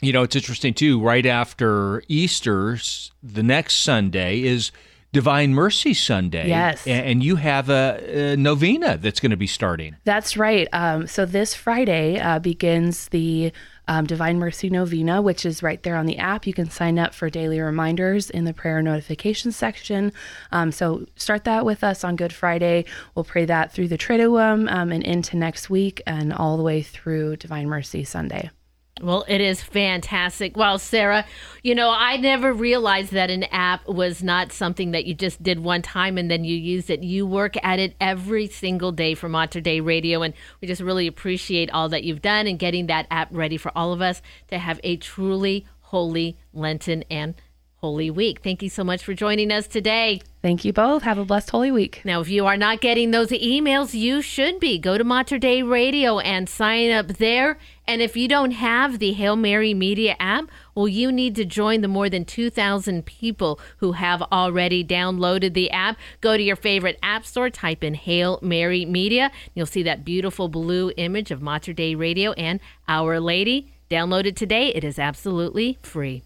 You know, it's interesting too. Right after Easter, the next Sunday is Divine Mercy Sunday. Yes. And you have a, a novena that's going to be starting. That's right. Um, so this Friday uh, begins the um, Divine Mercy Novena, which is right there on the app. You can sign up for daily reminders in the prayer notification section. Um, so start that with us on Good Friday. We'll pray that through the Triduum um, and into next week and all the way through Divine Mercy Sunday. Well, it is fantastic. Well, Sarah, you know, I never realized that an app was not something that you just did one time and then you used it. You work at it every single day for Mater Dei Radio, and we just really appreciate all that you've done and getting that app ready for all of us to have a truly holy Lenten and Holy Week. Thank you so much for joining us today. Thank you both. Have a blessed Holy Week. Now, if you are not getting those emails, you should be. Go to Mater Dei Radio and sign up there. And if you don't have the Hail Mary Media app, well, you need to join the more than 2,000 people who have already downloaded the app. Go to your favorite app store, type in Hail Mary Media. You'll see that beautiful blue image of Mater Dei Radio and Our Lady. Download it today. It is absolutely free.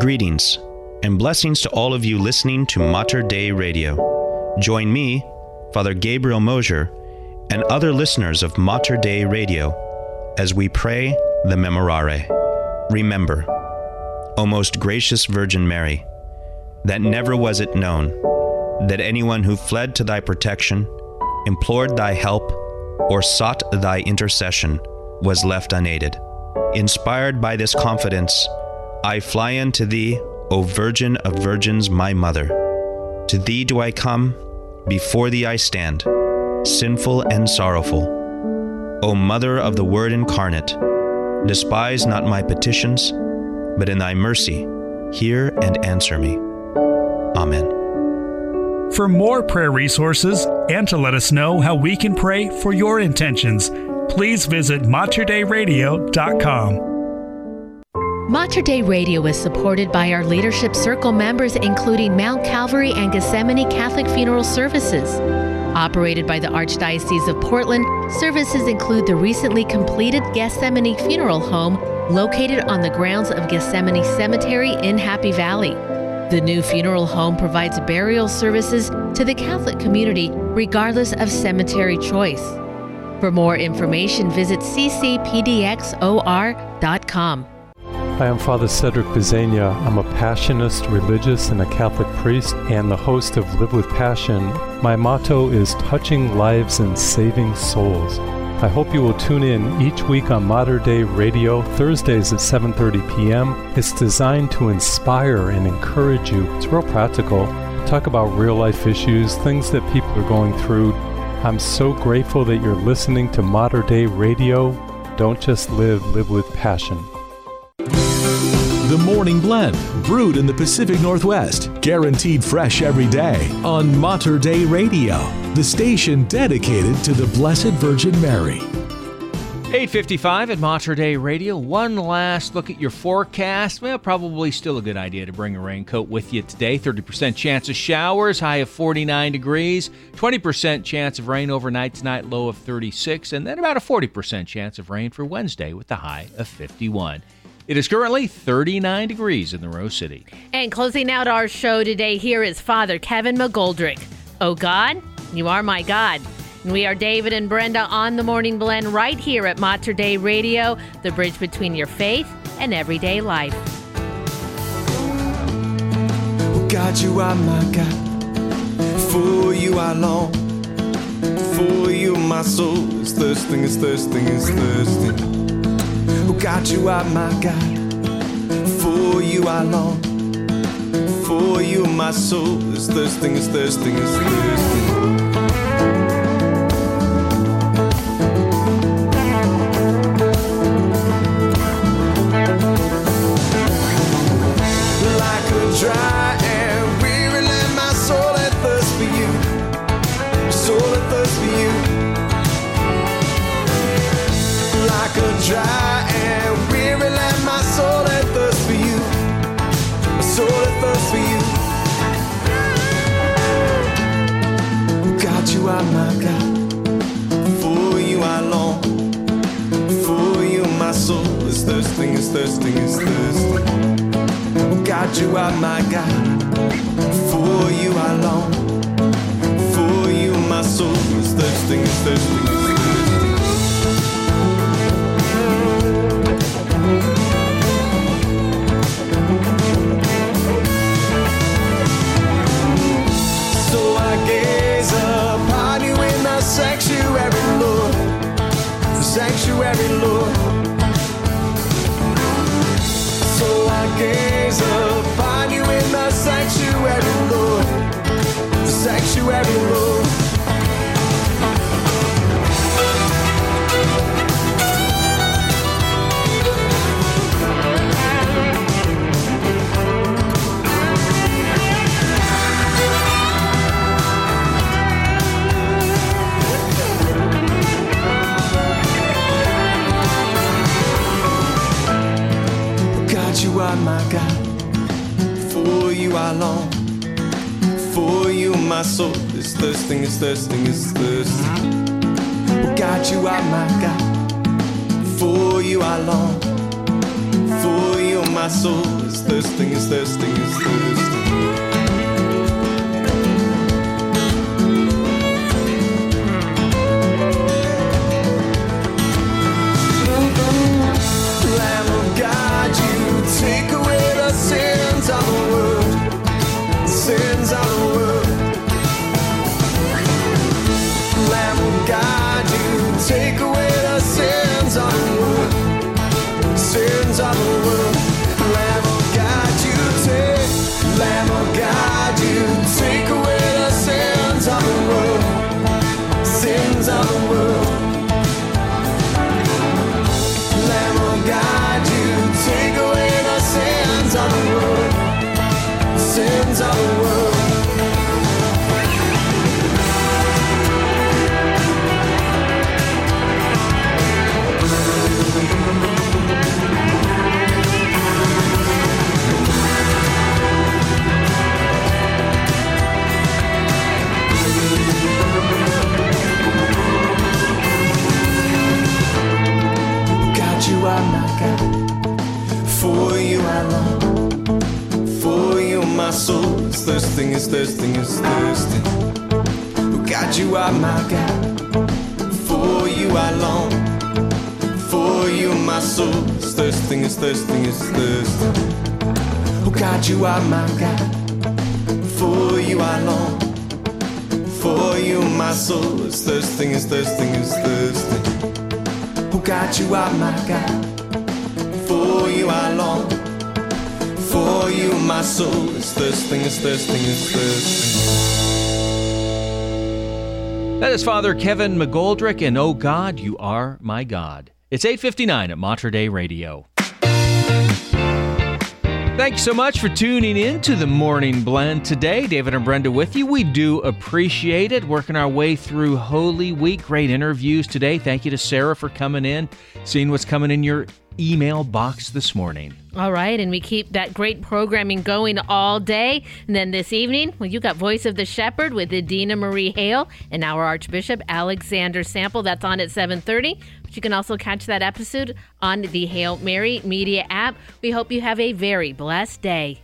Greetings and blessings to all of you listening to Mater Dei Radio. Join me, Father Gabriel Mosier, and other listeners of Mater Dei Radio as we pray the Memorare. Remember, O most gracious Virgin Mary, that never was it known that anyone who fled to thy protection, implored thy help, or sought thy intercession was left unaided. Inspired by this confidence, I fly unto thee, O Virgin of Virgins, my mother. To thee do I come, before thee I stand, sinful and sorrowful. O Mother of the Word incarnate, despise not my petitions, but in thy mercy hear and answer me. Amen. For more prayer resources and to let us know how we can pray for your intentions, please visit materdeiradio.com. Mater Dei Radio is supported by our Leadership Circle members, including Mount Calvary and Gethsemane Catholic Funeral Services. Operated by the Archdiocese of Portland, services include the recently completed Gethsemane Funeral Home located on the grounds of Gethsemane Cemetery in Happy Valley. The new funeral home provides burial services to the Catholic community regardless of cemetery choice. For more information, visit ccpdxor.com. Hi, I'm Father Cedric Pisegna. I'm a Passionist, religious, and a Catholic priest, and the host of Live with Passion. My motto is touching lives and saving souls. I hope you will tune in each week on Mater Dei Radio, Thursdays at 7:30 p.m. It's designed to inspire and encourage you. It's real practical. Talk about real life issues, things that people are going through. I'm so grateful that you're listening to Mater Dei Radio. Don't just live, live with passion. The Morning Blend, brewed in the Pacific Northwest, guaranteed fresh every day on Mater Dei Radio, the station dedicated to the Blessed Virgin Mary. 855 at Mater Dei Radio. One last look at your forecast. Well, probably still a good idea to bring a raincoat with you today. 30% chance of showers, high of 49 degrees. 20% chance of rain overnight tonight, low of 36. And then about a 40% chance of rain for Wednesday with the high of 51. It is currently 39 degrees in the Rose City. And closing out our show today, here is Father Kevin McGoldrick. Oh God, you are my God. And we are David and Brenda on the Morning Blend right here at Mater Dei Radio, the bridge between your faith and everyday life. Oh, God, you are my God. For you I long. For you my soul is thirsting, is thirsting, is thirsting. God, you are my God. For you I long. For you my soul is thirsting, is thirsting, is thirsting. like a dry and weary land. My soul that thirsts for you, soul that thirsts for you. Like a dry God. For you I long. For you my soul is thirsting, is thirsting, is thirsting. God, you are my God. For you I long. For you my soul is thirsting, is thirsting. Gaze upon you in the sanctuary, Lord. The sanctuary, Lord. You are my God. For you I long. For you my soul is thirsting, is thirsting, is thirsting. God, you are my God. For you I long. For you my soul is thirsting, is thirsting, is thirsting. Is thirsting, is thirsting. Oh, God, you are my God. For you I long. For you my soul is thirsting, is thirsting, is thirsting. Oh, God, you are my God. For you I long. For you my soul is thirsting, is thirsting, is thirsting. Oh God, you are my God. For you I long. For you my soul is thirsting, is thirsting, is thirsting. That is Father Kevin McGoldrick, and oh God, you are my God. It's 859 at Mater Dei Radio. Thanks so much for tuning in to the Morning Blend today. David and Brenda with you. We do appreciate it. Working our way through Holy Week. Great interviews today. Thank you to Sarah for coming in, seeing what's coming in your email box this morning. All right, and we keep that great programming going all day. And then this evening, well, you got Voice of the Shepherd with Adina Marie Hale and our Archbishop Alexander Sample. That's on at 7:30. But you can also catch that episode on the Hail Mary Media app. We hope you have a very blessed day.